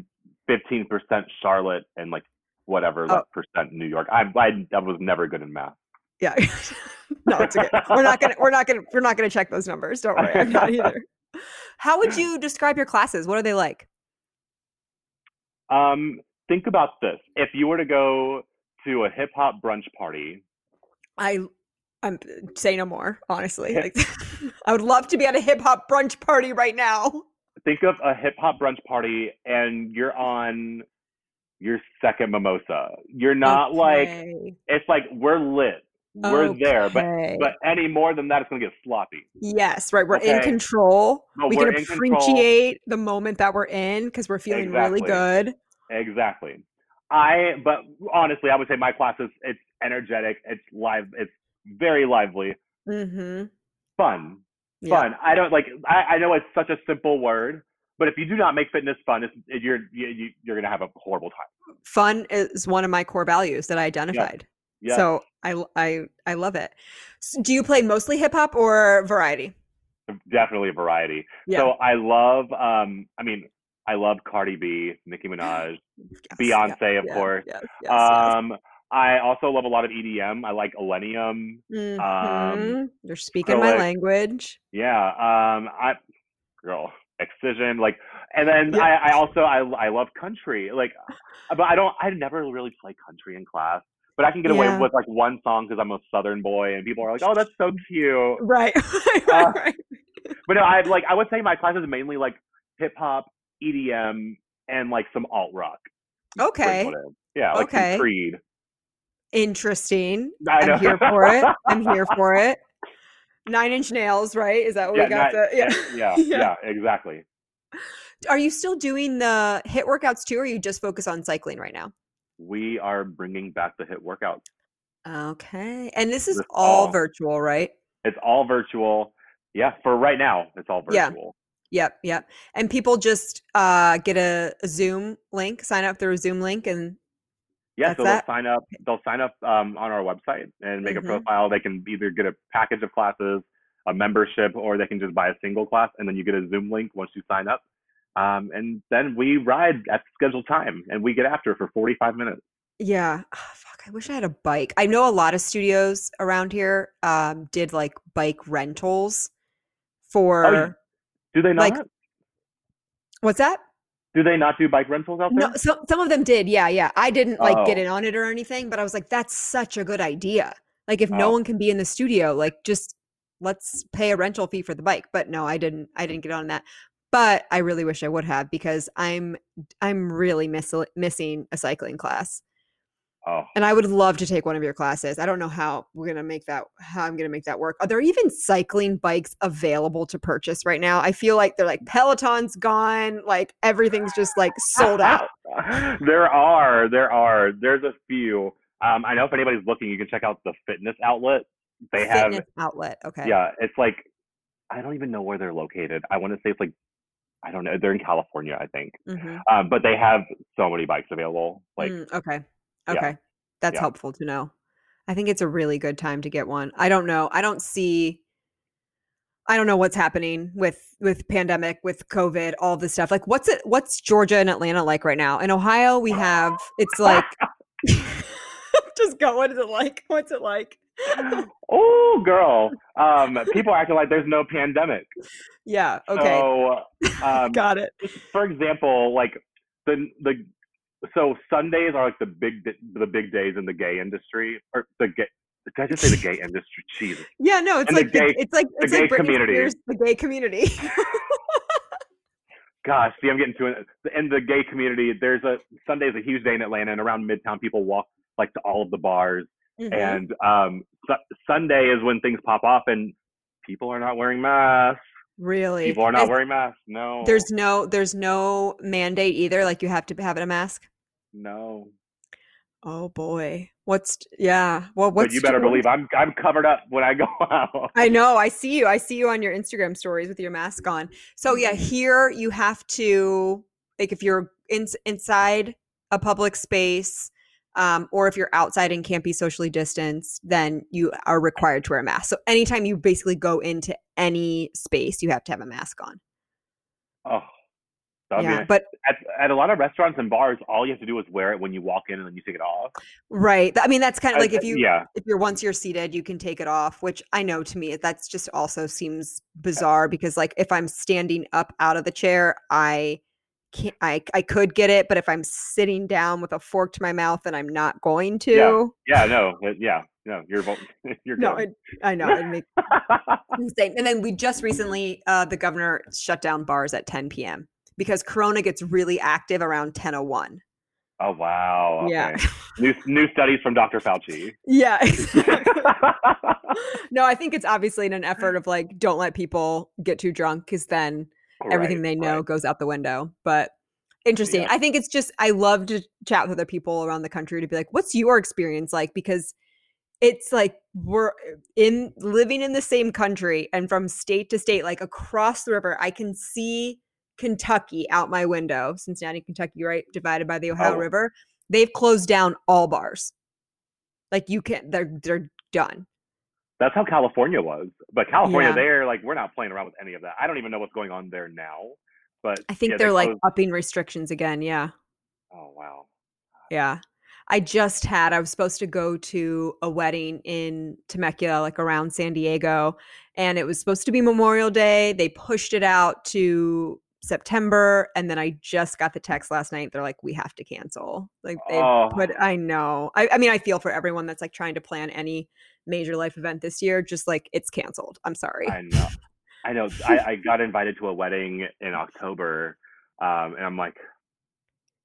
fifteen percent Charlotte and like whatever Oh. left percent New York. I, I I was never good in math. yeah. [LAUGHS] no, it's okay. We're not gonna we're not gonna we're not gonna check those numbers. Don't worry. I'm not either. How would you describe your classes? What are they like? Um, think about this. If you were to go to a hip hop brunch party, I I'm say no more, honestly. Like [LAUGHS] I would love to be at a hip hop brunch party right now. Think of a hip hop brunch party and you're on your second mimosa. You're not like it's like we're lit. We're there, but but any more than that it's gonna get sloppy. Yes, right. We're in control. No, we can appreciate the moment that we're in because we're feeling really good. Exactly. I but honestly I would say my class is it's energetic, it's live it's very lively, Mm-hmm. fun. Yeah. Fun. I don't like I, I know it's such a simple word, but if you do not make fitness fun, it's, it, you're you, you- you're gonna have a horrible time. Fun is one of my core values that I identified. Yeah. So I I I love it. So do you play mostly hip hop or variety? definitely a variety. Yeah. So I love um I mean I love Cardi B, Nicki [LAUGHS] Minaj, Yes, Beyonce yeah, of yeah, course. Yes, yes, Um I also love a lot of EDM. I like Illenium. um, Mhm. You're speaking my language. Yeah. Um I girl, Excision like and then Yeah. I, I also I I love country. Like but I don't I never really play country in class. But I can get away with like one song because I'm a Southern boy, and people are like, "Oh, that's so cute." Right. [LAUGHS] right, Uh, right. But no, I like I would say my class is mainly like hip hop, EDM, and like some alt rock. Okay. Yeah, like Okay. Creed. Interesting. I'm here for it. I'm here [LAUGHS] for it. Nine Inch Nails, right? Is that what yeah, we got? not- the, yeah. yeah, [LAUGHS] Yeah. yeah, exactly. Are you still doing the HIIT workouts too, or you just focus on cycling right now? We are bringing back the HIIT workouts. Okay. And this is This all virtual, right? It's all virtual. Yeah, for right now, it's all Yeah. virtual. Yep, yep. And people just uh, get a, a Zoom link, sign up through a Zoom link, and Yeah, That's so they'll sign up. They'll sign up um, on our website and make Mhm. a profile. They can either get a package of classes, a membership, or they can just buy a single class, and then you get a Zoom link once you sign up. Um, and then we ride at scheduled time, and we get after for 45 minutes. yeah. Ah, fuck, I wish I had a bike. I know a lot of studios around here um, did like bike rentals for Do they not? Like- what's that? Do they not do bike rentals out there? No, some some of them did. Yeah, yeah. I didn't like get Oh. in on it or anything, but I was like, that's such a good idea. Like, if no Oh. one can be in the studio, like, just let's pay a rental fee for the bike. But no, I didn't. I didn't get on that. But I really wish I would have because I'm I'm really miss, missing a cycling class, Oh, and I would love to take one of your classes. I don't know how we're gonna make that. How I'm gonna make that work. Are there even cycling bikes available to purchase right now? I feel like they're like Peloton's gone. Like everything's just like sold out. [LAUGHS] there are, there are, there's a few. Um, I know if anybody's looking, you can check out the fitness outlet. They have, Fitness outlet. Okay. yeah, it's like I don't even know where they're located. I want to say it's like I don't know. They're in California, I think. Mhm. Um, but they have so many bikes available. Like, Mm, okay. Yeah. Okay. That's Yeah. helpful to know. I think it's a really good time to get one. I don't know. I don't see I don't know what's happening with with pandemic, with COVID, all this stuff. Like what's it what's Georgia and Atlanta like right now? In Ohio, we have [LAUGHS] it's like [LAUGHS] just go what is it like? What's it like? oh, girl. [LAUGHS] Um, people acting like there's no pandemic. Yeah, okay. So, um, Got it. for example, like the the so Sundays are like the big the big days in the gay industry or the gay. Did I just say the gay industry? Jesus. Yeah, no, it's And like the, gay- it's like the it's like gay Britney community. Spears, the gay community. [LAUGHS] Gosh, see, I'm getting to it. In the gay community, there's a Sunday's a huge day in Atlanta, and around Midtown, people walk like to all of the bars. Mhm. And um, su- Sunday is when things pop off, and people are not wearing masks. Really? People are not wearing masks. No, There's no there's no mandate either. Like you have to have a mask. no. Oh boy. What's yeah. Well, But what's you better believe I'm I'm covered up when I go [LAUGHS] out. I know. I see you. I see you on your Instagram stories with your mask on. So yeah, mm-hmm. here you have to like if you're in, inside a public space um, or if you're outside and can't be socially distanced, then you are required to wear a mask. So anytime you basically go into any space, you have to have a mask on. Oh, so, I yeah, mean, but at, at a lot of restaurants and bars, all you have to do is wear it when you walk in and then you take it off. right. I mean, that's kind of like if you yeah, if you're once you're seated, you can take it off, which I know to me that's just also seems bizarre because like if I'm standing up out of the chair, I can't I I could get it, but if I'm sitting down with a fork to my mouth and I'm not going to, yeah, yeah no, yeah, no, you're [LAUGHS] you're no, it, I know it makes [LAUGHS] insane. And then we just recently uh the governor shut down bars at 10 p.m. because corona gets really active around 10:01. oh wow. Okay. Yeah. new new studies from Dr. Fauci. [LAUGHS] Yeah. no, I think it's obviously in an effort of like don't let people get too drunk because then everything Right, they know right. goes out the window. But interesting. Yeah. I think it's just I love to chat with other people around the country to be like, what's your experience like? Because it's like we're eh, in living in the same country and from state to state, like across the river, I can see Kentucky out my window, Cincinnati, Kentucky, right? Divided by the Ohio Oh. River. They've closed down all bars. Like you can't they're they're done. That's how California was. But California, Yeah. they're like, we're not playing around with any of that. I don't even know what's going on there now. But I think yeah, they they're like upping restrictions again. Yeah. oh wow. Yeah. I just had, I was supposed to go to a wedding in Temecula, like around San Diego, and it was supposed to be Memorial Day. They pushed it out to September. And then I just got the text last night. They're like, we have to cancel. Like, they Oh. put, I know. I, I mean, I feel for everyone that's like trying to plan any major life event this year, just like it's canceled. I'm sorry. I know. I know. [LAUGHS] I, I got invited to a wedding in October, um, and I'm like,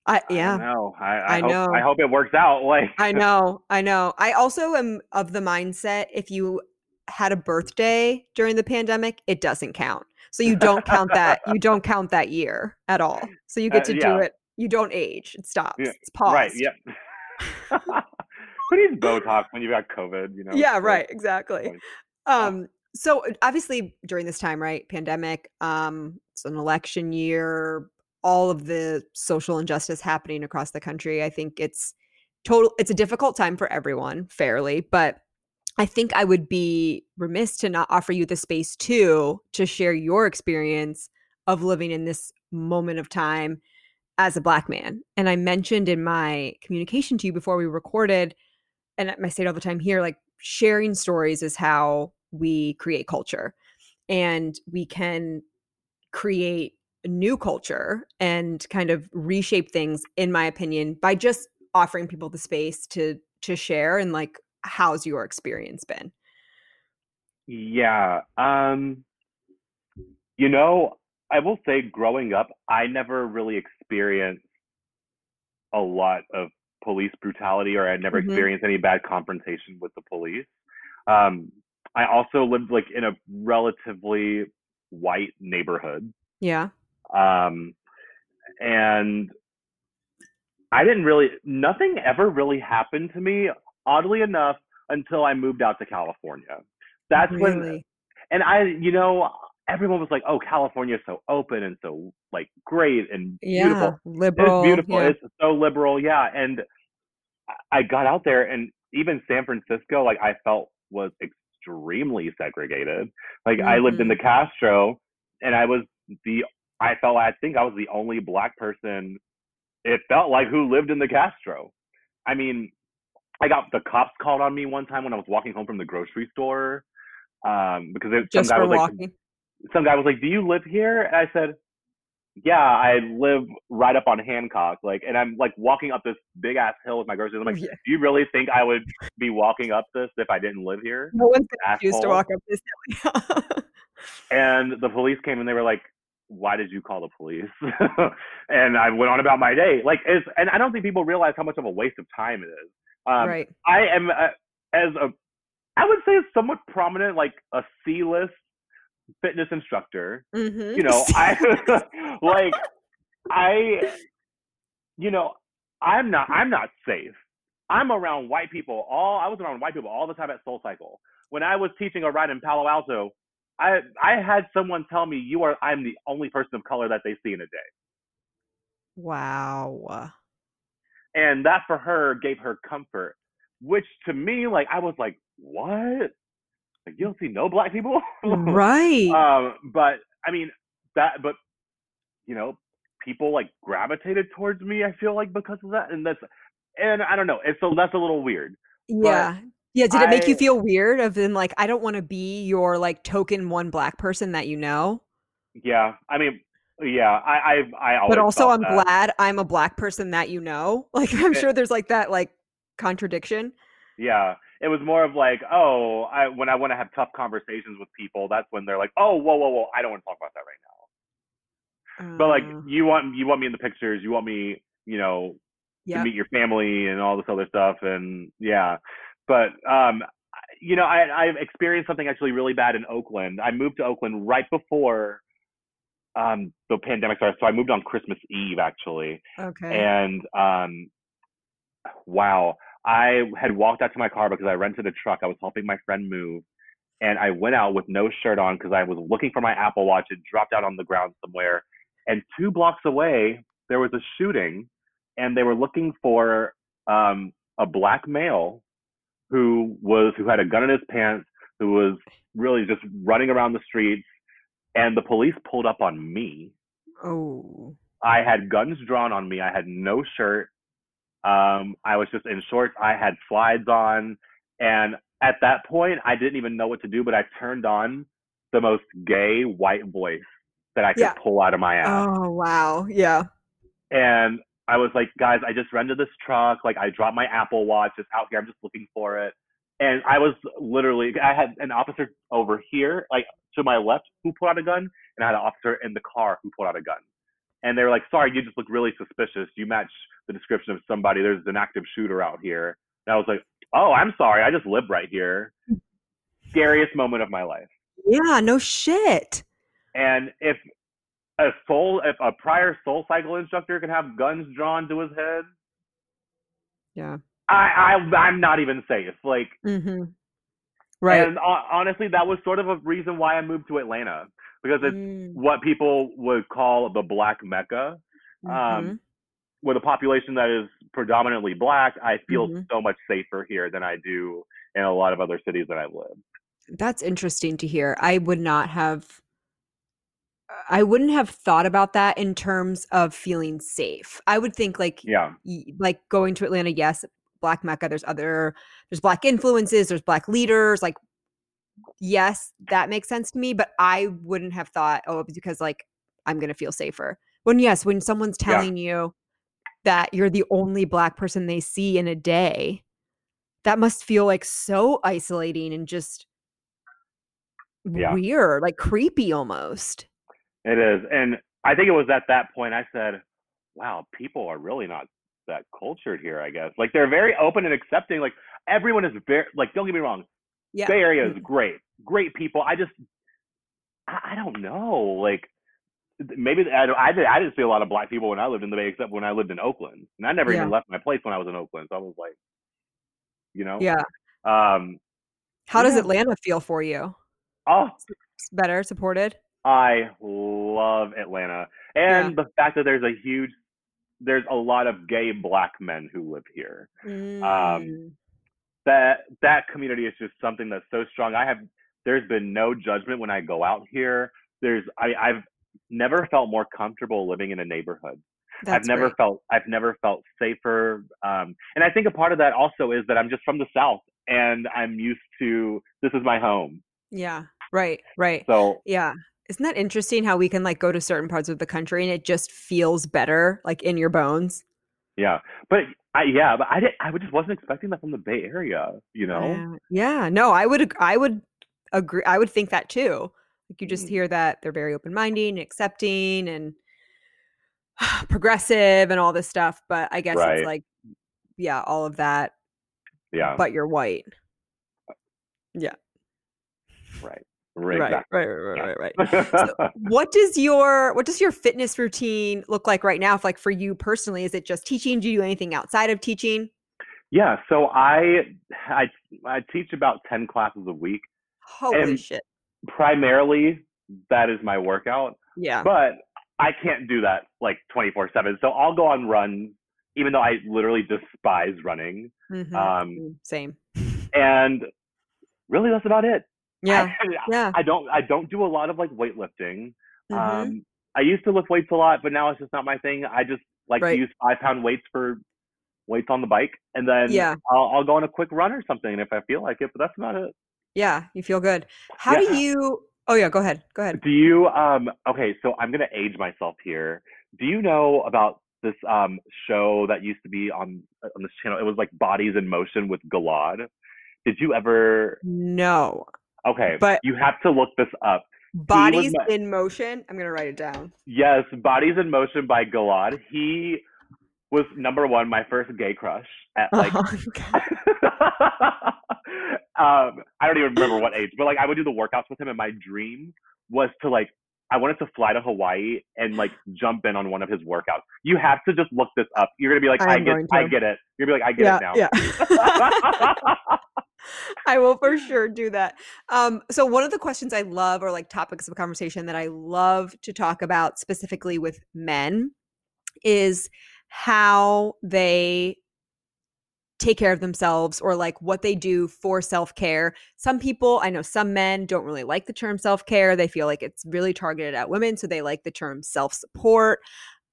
I, I yeah. don't know. I, I I, hope, know. I hope it works out. [LAUGHS] Like, I know, I know. I also am of the mindset if you had a birthday during the pandemic, it doesn't count. So you don't count that. You don't count that year at all. So you get Uh, to yeah. do it. You don't age. It stops. Yeah, It's paused. right? Yep. [LAUGHS] Who needs Botox when you've got COVID? You know. Yeah, right. Exactly. like, Um, so uh, obviously during this time, right? Pandemic, um, it's an election year, all of the social injustice happening across the country. I think it's total it's a difficult time for everyone, fairly, but I think I would be remiss to not offer you the space too to share your experience of living in this moment of time as a black man. And I mentioned in my communication to you before we recorded, and I say it all the time here, like sharing stories is how we create culture. And we can create a new culture and kind of reshape things, in my opinion, by just offering people the space to to share and like how's your experience been? Yeah. Um, you know, I will say growing up, I never really experienced a lot of police brutality or I never Mhm. experienced any bad confrontation with the police. Um, I also lived like in a relatively white neighborhood. Yeah. Um, and I didn't really, nothing ever really happened to me, oddly enough, until I moved out to California. That's when and I, you know, everyone was like, "Oh, California is so open and so like great and Yeah. beautiful." Liberal. it's beautiful. yeah. It's so liberal, yeah. And I- got out there, and even San Francisco, like I felt was extremely segregated. Like I lived in Mhm. the Castro, and I was the, I felt I think I was the only black person. It felt like who lived in the Castro. I mean, I got the cops called on me one time when I was walking home from the grocery store um, because it, some guy was like, some guy was like, "Do you live here?" And I said, "Yeah, I live right up on Hancock." Like, and I'm like walking up this big ass hill with my groceries. I'm like, Yeah. "Do you really think I would be walking up this if I didn't live here?" No one's gonna choose to walk up this hill. [LAUGHS] And the police came and they were like, "Why did you call the police?" [LAUGHS] and I went on about my day. Like, it's, and I don't think people realize how much of a waste of time it is. Um, right. I am uh, as a, I would say, somewhat prominent, like a C-list fitness instructor. Mm-hmm. you know [LAUGHS] i [LAUGHS] like i you know i'm not i'm not safe I'm around white people all I was around white people all the time at SoulCycle. When I was teaching a ride in Palo Alto, I I had someone tell me you are I'm the only person of color that they see in a day. Wow. And that for her gave her comfort. Which to me, like I was like, What? Like you don't see no black people? [LAUGHS] right. um, but I mean that but you know, people like gravitated towards me, I feel like because of that. And that's and I don't know. It's so that's a little weird. yeah. Yeah. Did it make you feel weird of then like I don't want to be your like token one black person that you know? Yeah. I mean, yeah, I I I always But also I'm that. glad I'm a black person that you know. [LAUGHS] Like I'm It- sure there's like that like contradiction. Yeah. It was more of like, oh, I when I want to have tough conversations with people, that's when they're like, oh, whoa, whoa, whoa, I don't want to talk about that right now. But like, Uh, you want you want me in the pictures, you want me, you know, yeah. to meet your family and all this other stuff, and yeah. But um, you know, I I've experienced something actually really bad in Oakland. I moved to Oakland right before um the pandemic started, so I moved on Christmas Eve actually. Okay. and um wow i had walked out to my car because i rented a truck i was helping my friend move and i went out with no shirt on because i was looking for my apple watch it dropped out on the ground somewhere and two blocks away there was a shooting and they were looking for um a black male who was who had a gun in his pants who was really just running around the streets and the police pulled up on me oh. I had guns drawn on me. I had no shirt. Um, I was just in shorts. I had slides on. And at that point, I didn't even know what to do, but I turned on the most gay white voice that I could Yeah. pull out of my ass. Oh wow. Yeah. And I was like, guys, I just rented this truck. Like, I dropped my Apple Watch. It's out here. I'm just looking for it. And I was literally, I had an officer over here, like to my left, who pulled out a gun, and I had an officer in the car who pulled out a gun. And they were like, sorry, you just look really suspicious. You match the description of somebody. There's an active shooter out here. And I was like, oh, I'm sorry. I just live right here. Scariest moment of my life. Yeah, no shit. And if a soul, if a prior soul cycle instructor can have guns drawn to his head, Yeah. I, I I'm not even safe. Like, Mm-hmm. Right. and ho- honestly, that was sort of a reason why I moved to Atlanta because it's Mm, what people would call the Black Mecca. Um, with a population that is predominantly black, I feel Mhm. so much safer here than I do in a lot of other cities that I've lived. That's interesting to hear. I would not have I wouldn't have thought about that in terms of feeling safe. I would think like Yeah, like going to Atlanta, yes, Black Mecca, there's other there's black influences, there's black leaders, like yes, that makes sense to me, but I wouldn't have thought, oh, because like I'm gonna feel safer. When yes, when someone's Yeah. telling you that you're the only black person they see in a day, that must feel like so isolating and just Yeah. weird, like creepy almost. it is. And I think it was at that point I said, wow, people are really not that cultured here, I guess. Like they're very open and accepting. Like everyone is very, like, don't get me wrong, Yeah. Bay Area is great, great people. I just, I, I don't know. Like maybe I, don't- I, did, I didn't see a lot of black people when I lived in the Bay, except when I lived in Oakland. And I never Yeah. even left my place when I was in Oakland. So I was like, you know, Yeah. um, How does Atlanta feel for you? oh, S- Better supported? I love Atlanta, and the fact that there's a huge, there's a lot of gay black men who live here. Mm. That that community is just something that's so strong. I have, there's been no judgment when I go out here. There's, I, I've never felt more comfortable living in a neighborhood. That's I've never great. felt, I've never felt safer. Um, and I think a part of that also is that I'm just from the South, and I'm used to this is my home. Yeah. Right. Right. So Yeah. Isn't that interesting how we can like go to certain parts of the country and it just feels better, like in your bones? Yeah, but I yeah, but I did I just wasn't expecting that from the Bay Area. You know, Yeah. Yeah. No, I would I would agree I would think that too. Like you just Mhm. hear that they're very open minded, accepting and [SIGHS] progressive and all this stuff. But I guess Right. it's like, yeah, all of that, yeah, but you're white. Yeah. Right, Right, right, right, right, right, right. So [LAUGHS] what does your what does your fitness routine look like right now? If like for you personally, is it just teaching? Do you do anything outside of teaching? Yeah, so I I I teach about ten classes a week. Holy shit. Primarily, that is my workout, Yeah. but I can't do that like twenty four seven. So I'll go on runs, even though I literally despise running. Mhm. Um, Mm, Same. and really, that's about it. Yeah. [LAUGHS] I, Yeah. I don't I don't do a lot of like weightlifting. Mhm. Um, I used to lift weights a lot, but now it's just not my thing. I just like Right. to use five pound weights for weights on the bike, and then Yeah. I'll, I'll go on a quick run or something if I feel like it. But that's not it. yeah. You feel good. How Yeah. do you? Oh yeah. Go ahead. Go ahead. Do you? Um. Okay, so I'm gonna age myself here. Do you know about this um show that used to be on on this channel? It was like Bodies in Motion with Gilad. Did you ever? No. Okay, But- you have to look this up. Bodies my- in motion. I'm gonna write it down. Yes, Bodies in Motion by Gilad. He was number one, my first gay crush at like [LAUGHS] Oh, [LAUGHS] um, I don't even remember what age, but like I would do the workouts with him, and my dream was to like I wanted to fly to Hawaii and like jump in on one of his workouts. You have to just look this up. You're gonna be like, I I, get, I get it. You're gonna be like, I get yeah. it now. Yeah. [LAUGHS] I will for sure do that. Um, so one of the questions I love or like topics of conversation that I love to talk about specifically with men is how they take care of themselves or like what they do for self-care. Some people, I know some men don't really like the term self-care. They feel like it's really targeted at women, so they like the term self-support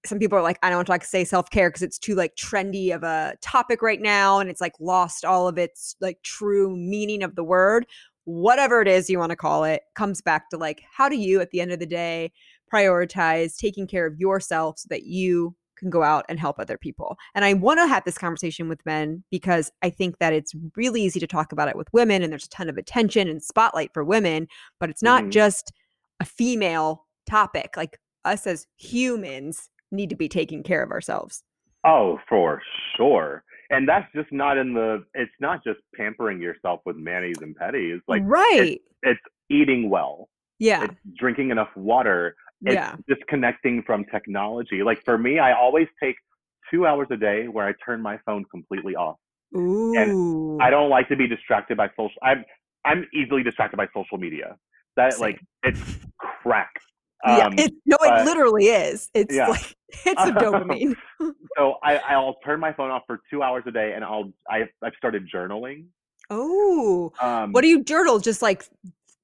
some people are like, I don't want to like say self care because it's too like trendy of a topic right now, and it's like lost all of its like true meaning of the word. Whatever it is you want to call it, comes back to like, how do you at the end of the day prioritize taking care of yourself so that you can go out and help other people? And I want to have this conversation with men because I think that it's really easy to talk about it with women, and there's a ton of attention and spotlight for women, but it's not Mhm. just a female topic. Like us as humans need to be taking care of ourselves. Oh, for sure. And that's just not in the. It's not just pampering yourself with manis and petties. Like right. It's eating well. yeah. It's drinking enough water. It's Yeah. disconnecting from technology. Like for me, I always take two hours a day where I turn my phone completely off. Ooh. And I don't like to be distracted by social. I'm I'm easily distracted by social media. That Same. like it's [LAUGHS] crack. yeah. Um, It, no, it literally is. It's Yeah. like [LAUGHS] it's a [LAUGHS] dopamine. [LAUGHS] so I I'll turn my phone off for two hours a day, and I'll I I've started journaling. Oh. Um, What do you journal? Just like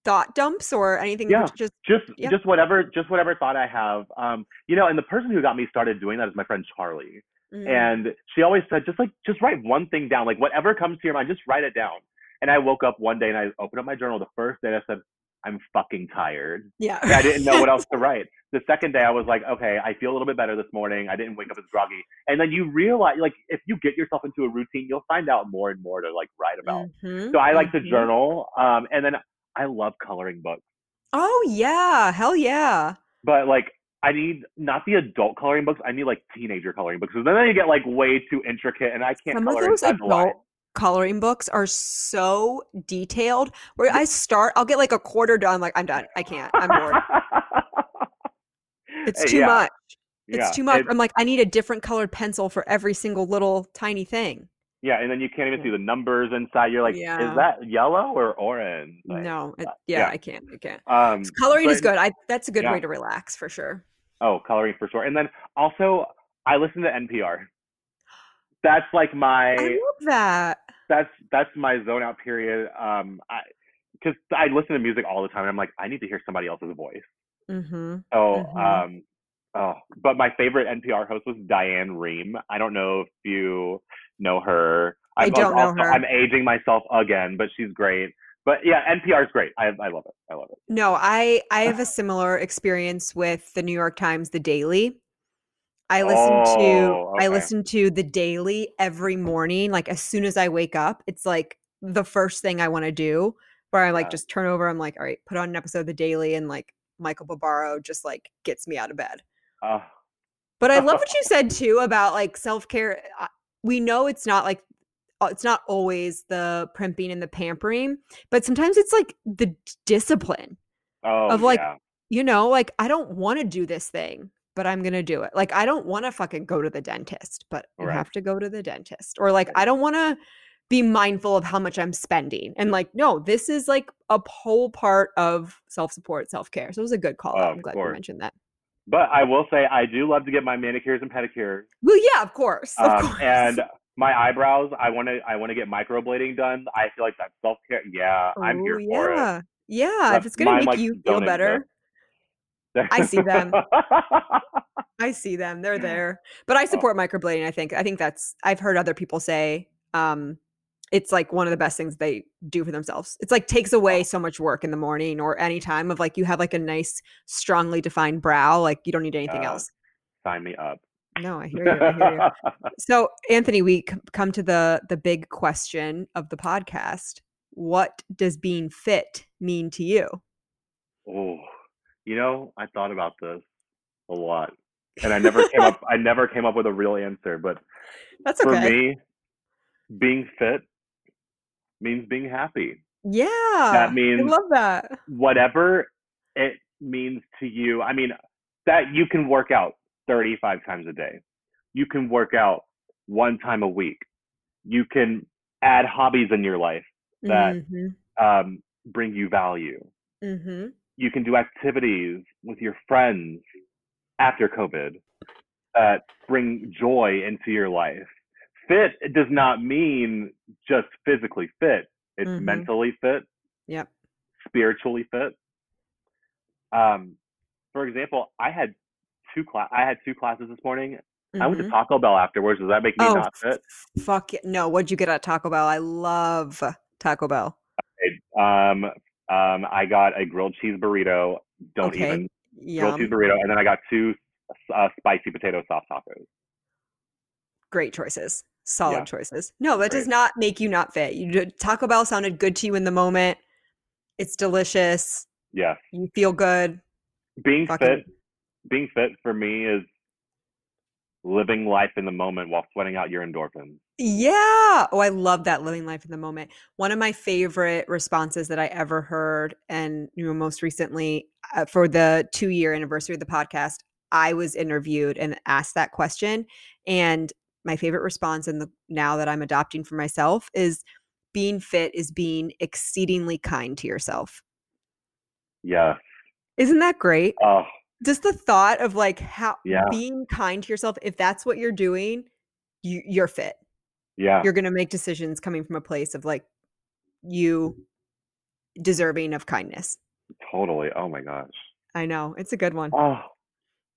thought dumps or anything? Yeah. Just just Yeah. just whatever just whatever thought I have. Um, you know, and the person who got me started doing that is my friend Charlie. mm, And she always said, just like, just write one thing down. Like, whatever comes to your mind, just write it down. And I woke up one day and I opened up my journal. The first day I said, I'm fucking tired. yeah. I didn't know what else [LAUGHS] to write. The second day I was like, okay, I feel a little bit better this morning. I didn't wake up as groggy. And then you realize, like, if you get yourself into a routine, you'll find out more and more to like write about. Mhm, So I like to mhm. journal. Um, and then I love coloring books. Oh yeah. Hell yeah. But like, I need not the adult coloring books. I need like teenager coloring books. Because then you get like way too intricate, and I can't Some of color those the line. adult coloring books are so detailed where I start, I'll get like a quarter done, like I'm done. I can't. I'm bored. [LAUGHS] It's too Yeah, much. It's yeah, too much. it- I'm like, I need a different colored pencil for every single little tiny thing. yeah, and then you can't even see the numbers inside. You're like, Yeah. is that yellow or orange? Like, no, it, uh, yeah. I can't. I can't. Um, Coloring is good. I that's a good way to relax for sure. Oh, coloring for sure. And then also, I listen to NPR. That's like my I love that. That's that's my zone out period. Um, I because I listen to music all the time. And I'm like, I need to hear somebody else's voice. Mm-hmm. So, Mhm. um, oh, but my favorite NPR host was Diane Rehm. I don't know if you know her. I I'm don't know her. I'm aging myself again, but she's great. But yeah, NPR is great. I I love it. I love it. No, I I [LAUGHS] have a similar experience with the New York Times, The Daily. I listen Oh, to I listen to The Daily every morning. Like as soon as I wake up, it's like the first thing I want to do. Where I like Yeah. just turn over. I'm like, all right, put on an episode of The Daily, and like Michael Barbaro just like gets me out of bed. Uh, But I love what you [LAUGHS] said too about like self care. We know it's not like uh, it's not always the primping and the pampering, but sometimes it's like the discipline. oh, Of, like, yeah. You know, like I don't want to do this thing, but I'm gonna do it. Like I don't want to fucking go to the dentist, but I Right. have to go to the dentist. Or like I don't want to be mindful of how much I'm spending. And like, no, this is like a whole part of self-support, self-care. So it was a good call. Oh. I'm glad you mentioned that. But I will say I do love to get my manicures and pedicures. Well, yeah, of course. Of Um, course. and my eyebrows, I want to I want to get microblading done. I feel like that's self care. Yeah, I'm here Oh, for it. yeah. Yeah, if it's gonna mine, make like, you feel better, exist. I see them. [LAUGHS] I see them. They're there. But I Oh. support microblading, I think. I think that's I've heard other people say um it's like one of the best things they do for themselves. It's like takes away so much work in the morning or any time of like you have like a nice strongly defined brow, like you don't need anything Uh, else. Sign me up. No, I hear you. I hear you. [LAUGHS] So, Anthony, we c- come to the the big question of the podcast. What does being fit mean to you? oh, you know, I thought about this a lot, and I never came up. [LAUGHS] I never came up with a real answer. But That's for me, being fit means being happy. yeah. that means- I love that. whatever it means to you. I mean, that you can work out 35 times a day. You can work out one time a week. You can add hobbies in your life that Mhm. um, bring you value. Mhm. You can do activities with your friends after COVID that bring joy into your life. Fit does not mean just physically fit. It's Mhm. mentally fit, Yep. spiritually fit. Um, for example, I had two class. I had two classes this morning. I went to Mhm. Taco Bell afterwards. Does that make me Oh, not fit? Fuck it. No, what'd you get at Taco Bell? I love Taco Bell. Um, um, I got a grilled cheese burrito. Don't Okay. even grilled cheese burrito, and then I got two uh, spicy potato soft tacos. Great choices. Solid Yeah. choices. No, that does not make you not fit. You did- Taco Bell sounded good to you in the moment. It's delicious. Yeah, You feel good. being Fucking- fit. Being fit for me is living life in the moment while sweating out your endorphins. Yeah. Oh, I love that living life in the moment. One of my favorite responses that I ever heard, and you know, most recently uh, for the two year anniversary of the podcast, I was interviewed and asked that question. And my favorite response, and now that I'm adopting for myself, is being fit is being exceedingly kind to yourself. Yes. Isn't that great? Oh, Just the thought of like how Yeah. being kind to yourself, if that's what you're doing, you, you're fit yeah. you're going to make decisions coming from a place of like you deserving of kindness. Totally. Oh my gosh. I know. It's a good one. Oh,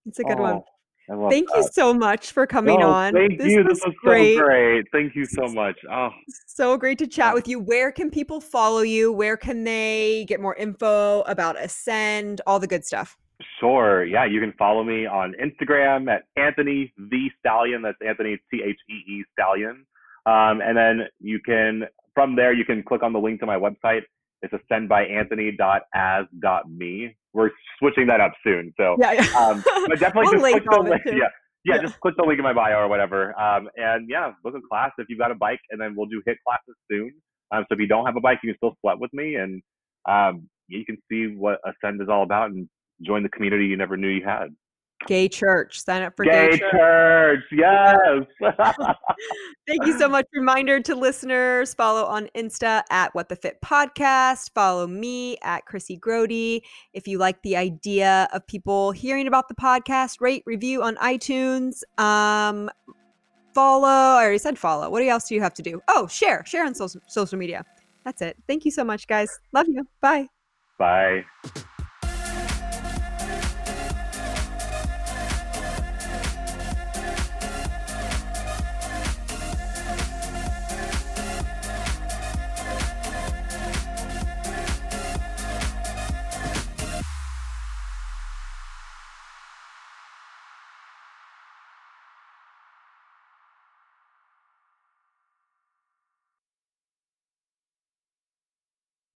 It's a good one. oh, love Thank you so much for coming No, on. Thank you. This was great. so great. Thank you so much. Oh, So great to chat with you. Where can people follow you? Where can they get more info about Ascend? All the good stuff. Sure. Yeah, you can follow me on Instagram at Anthony the Stallion. That's Anthony T H E E Stallion. Um, and then you can from there you can click on the link to my website. It's ascendbyanthony.as.me. We're switching that up soon. So Yeah. um, but definitely [LAUGHS] We'll just click the all of it link. Yeah. Yeah, Yeah. just click the link in my bio or whatever. Um, and yeah, book a class if you've got a bike, and then we'll do HIIT classes soon. Um, so if you don't have a bike, you can still sweat with me, and um, you can see what Ascend is all about and join the community you never knew you had. Gay church. Sign up for Gay, gay, church. church, yes. [LAUGHS] Thank you so much. Reminder to listeners follow on Insta at What the Fit Podcast. Follow me at Chrissy Grody. If you like the idea of people hearing about the podcast, rate, review on iTunes. Um, follow. I already said follow. What else do you have to do? Oh, share. Share on social, social media. That's it. Thank you so much, guys. Love you. Bye. Bye.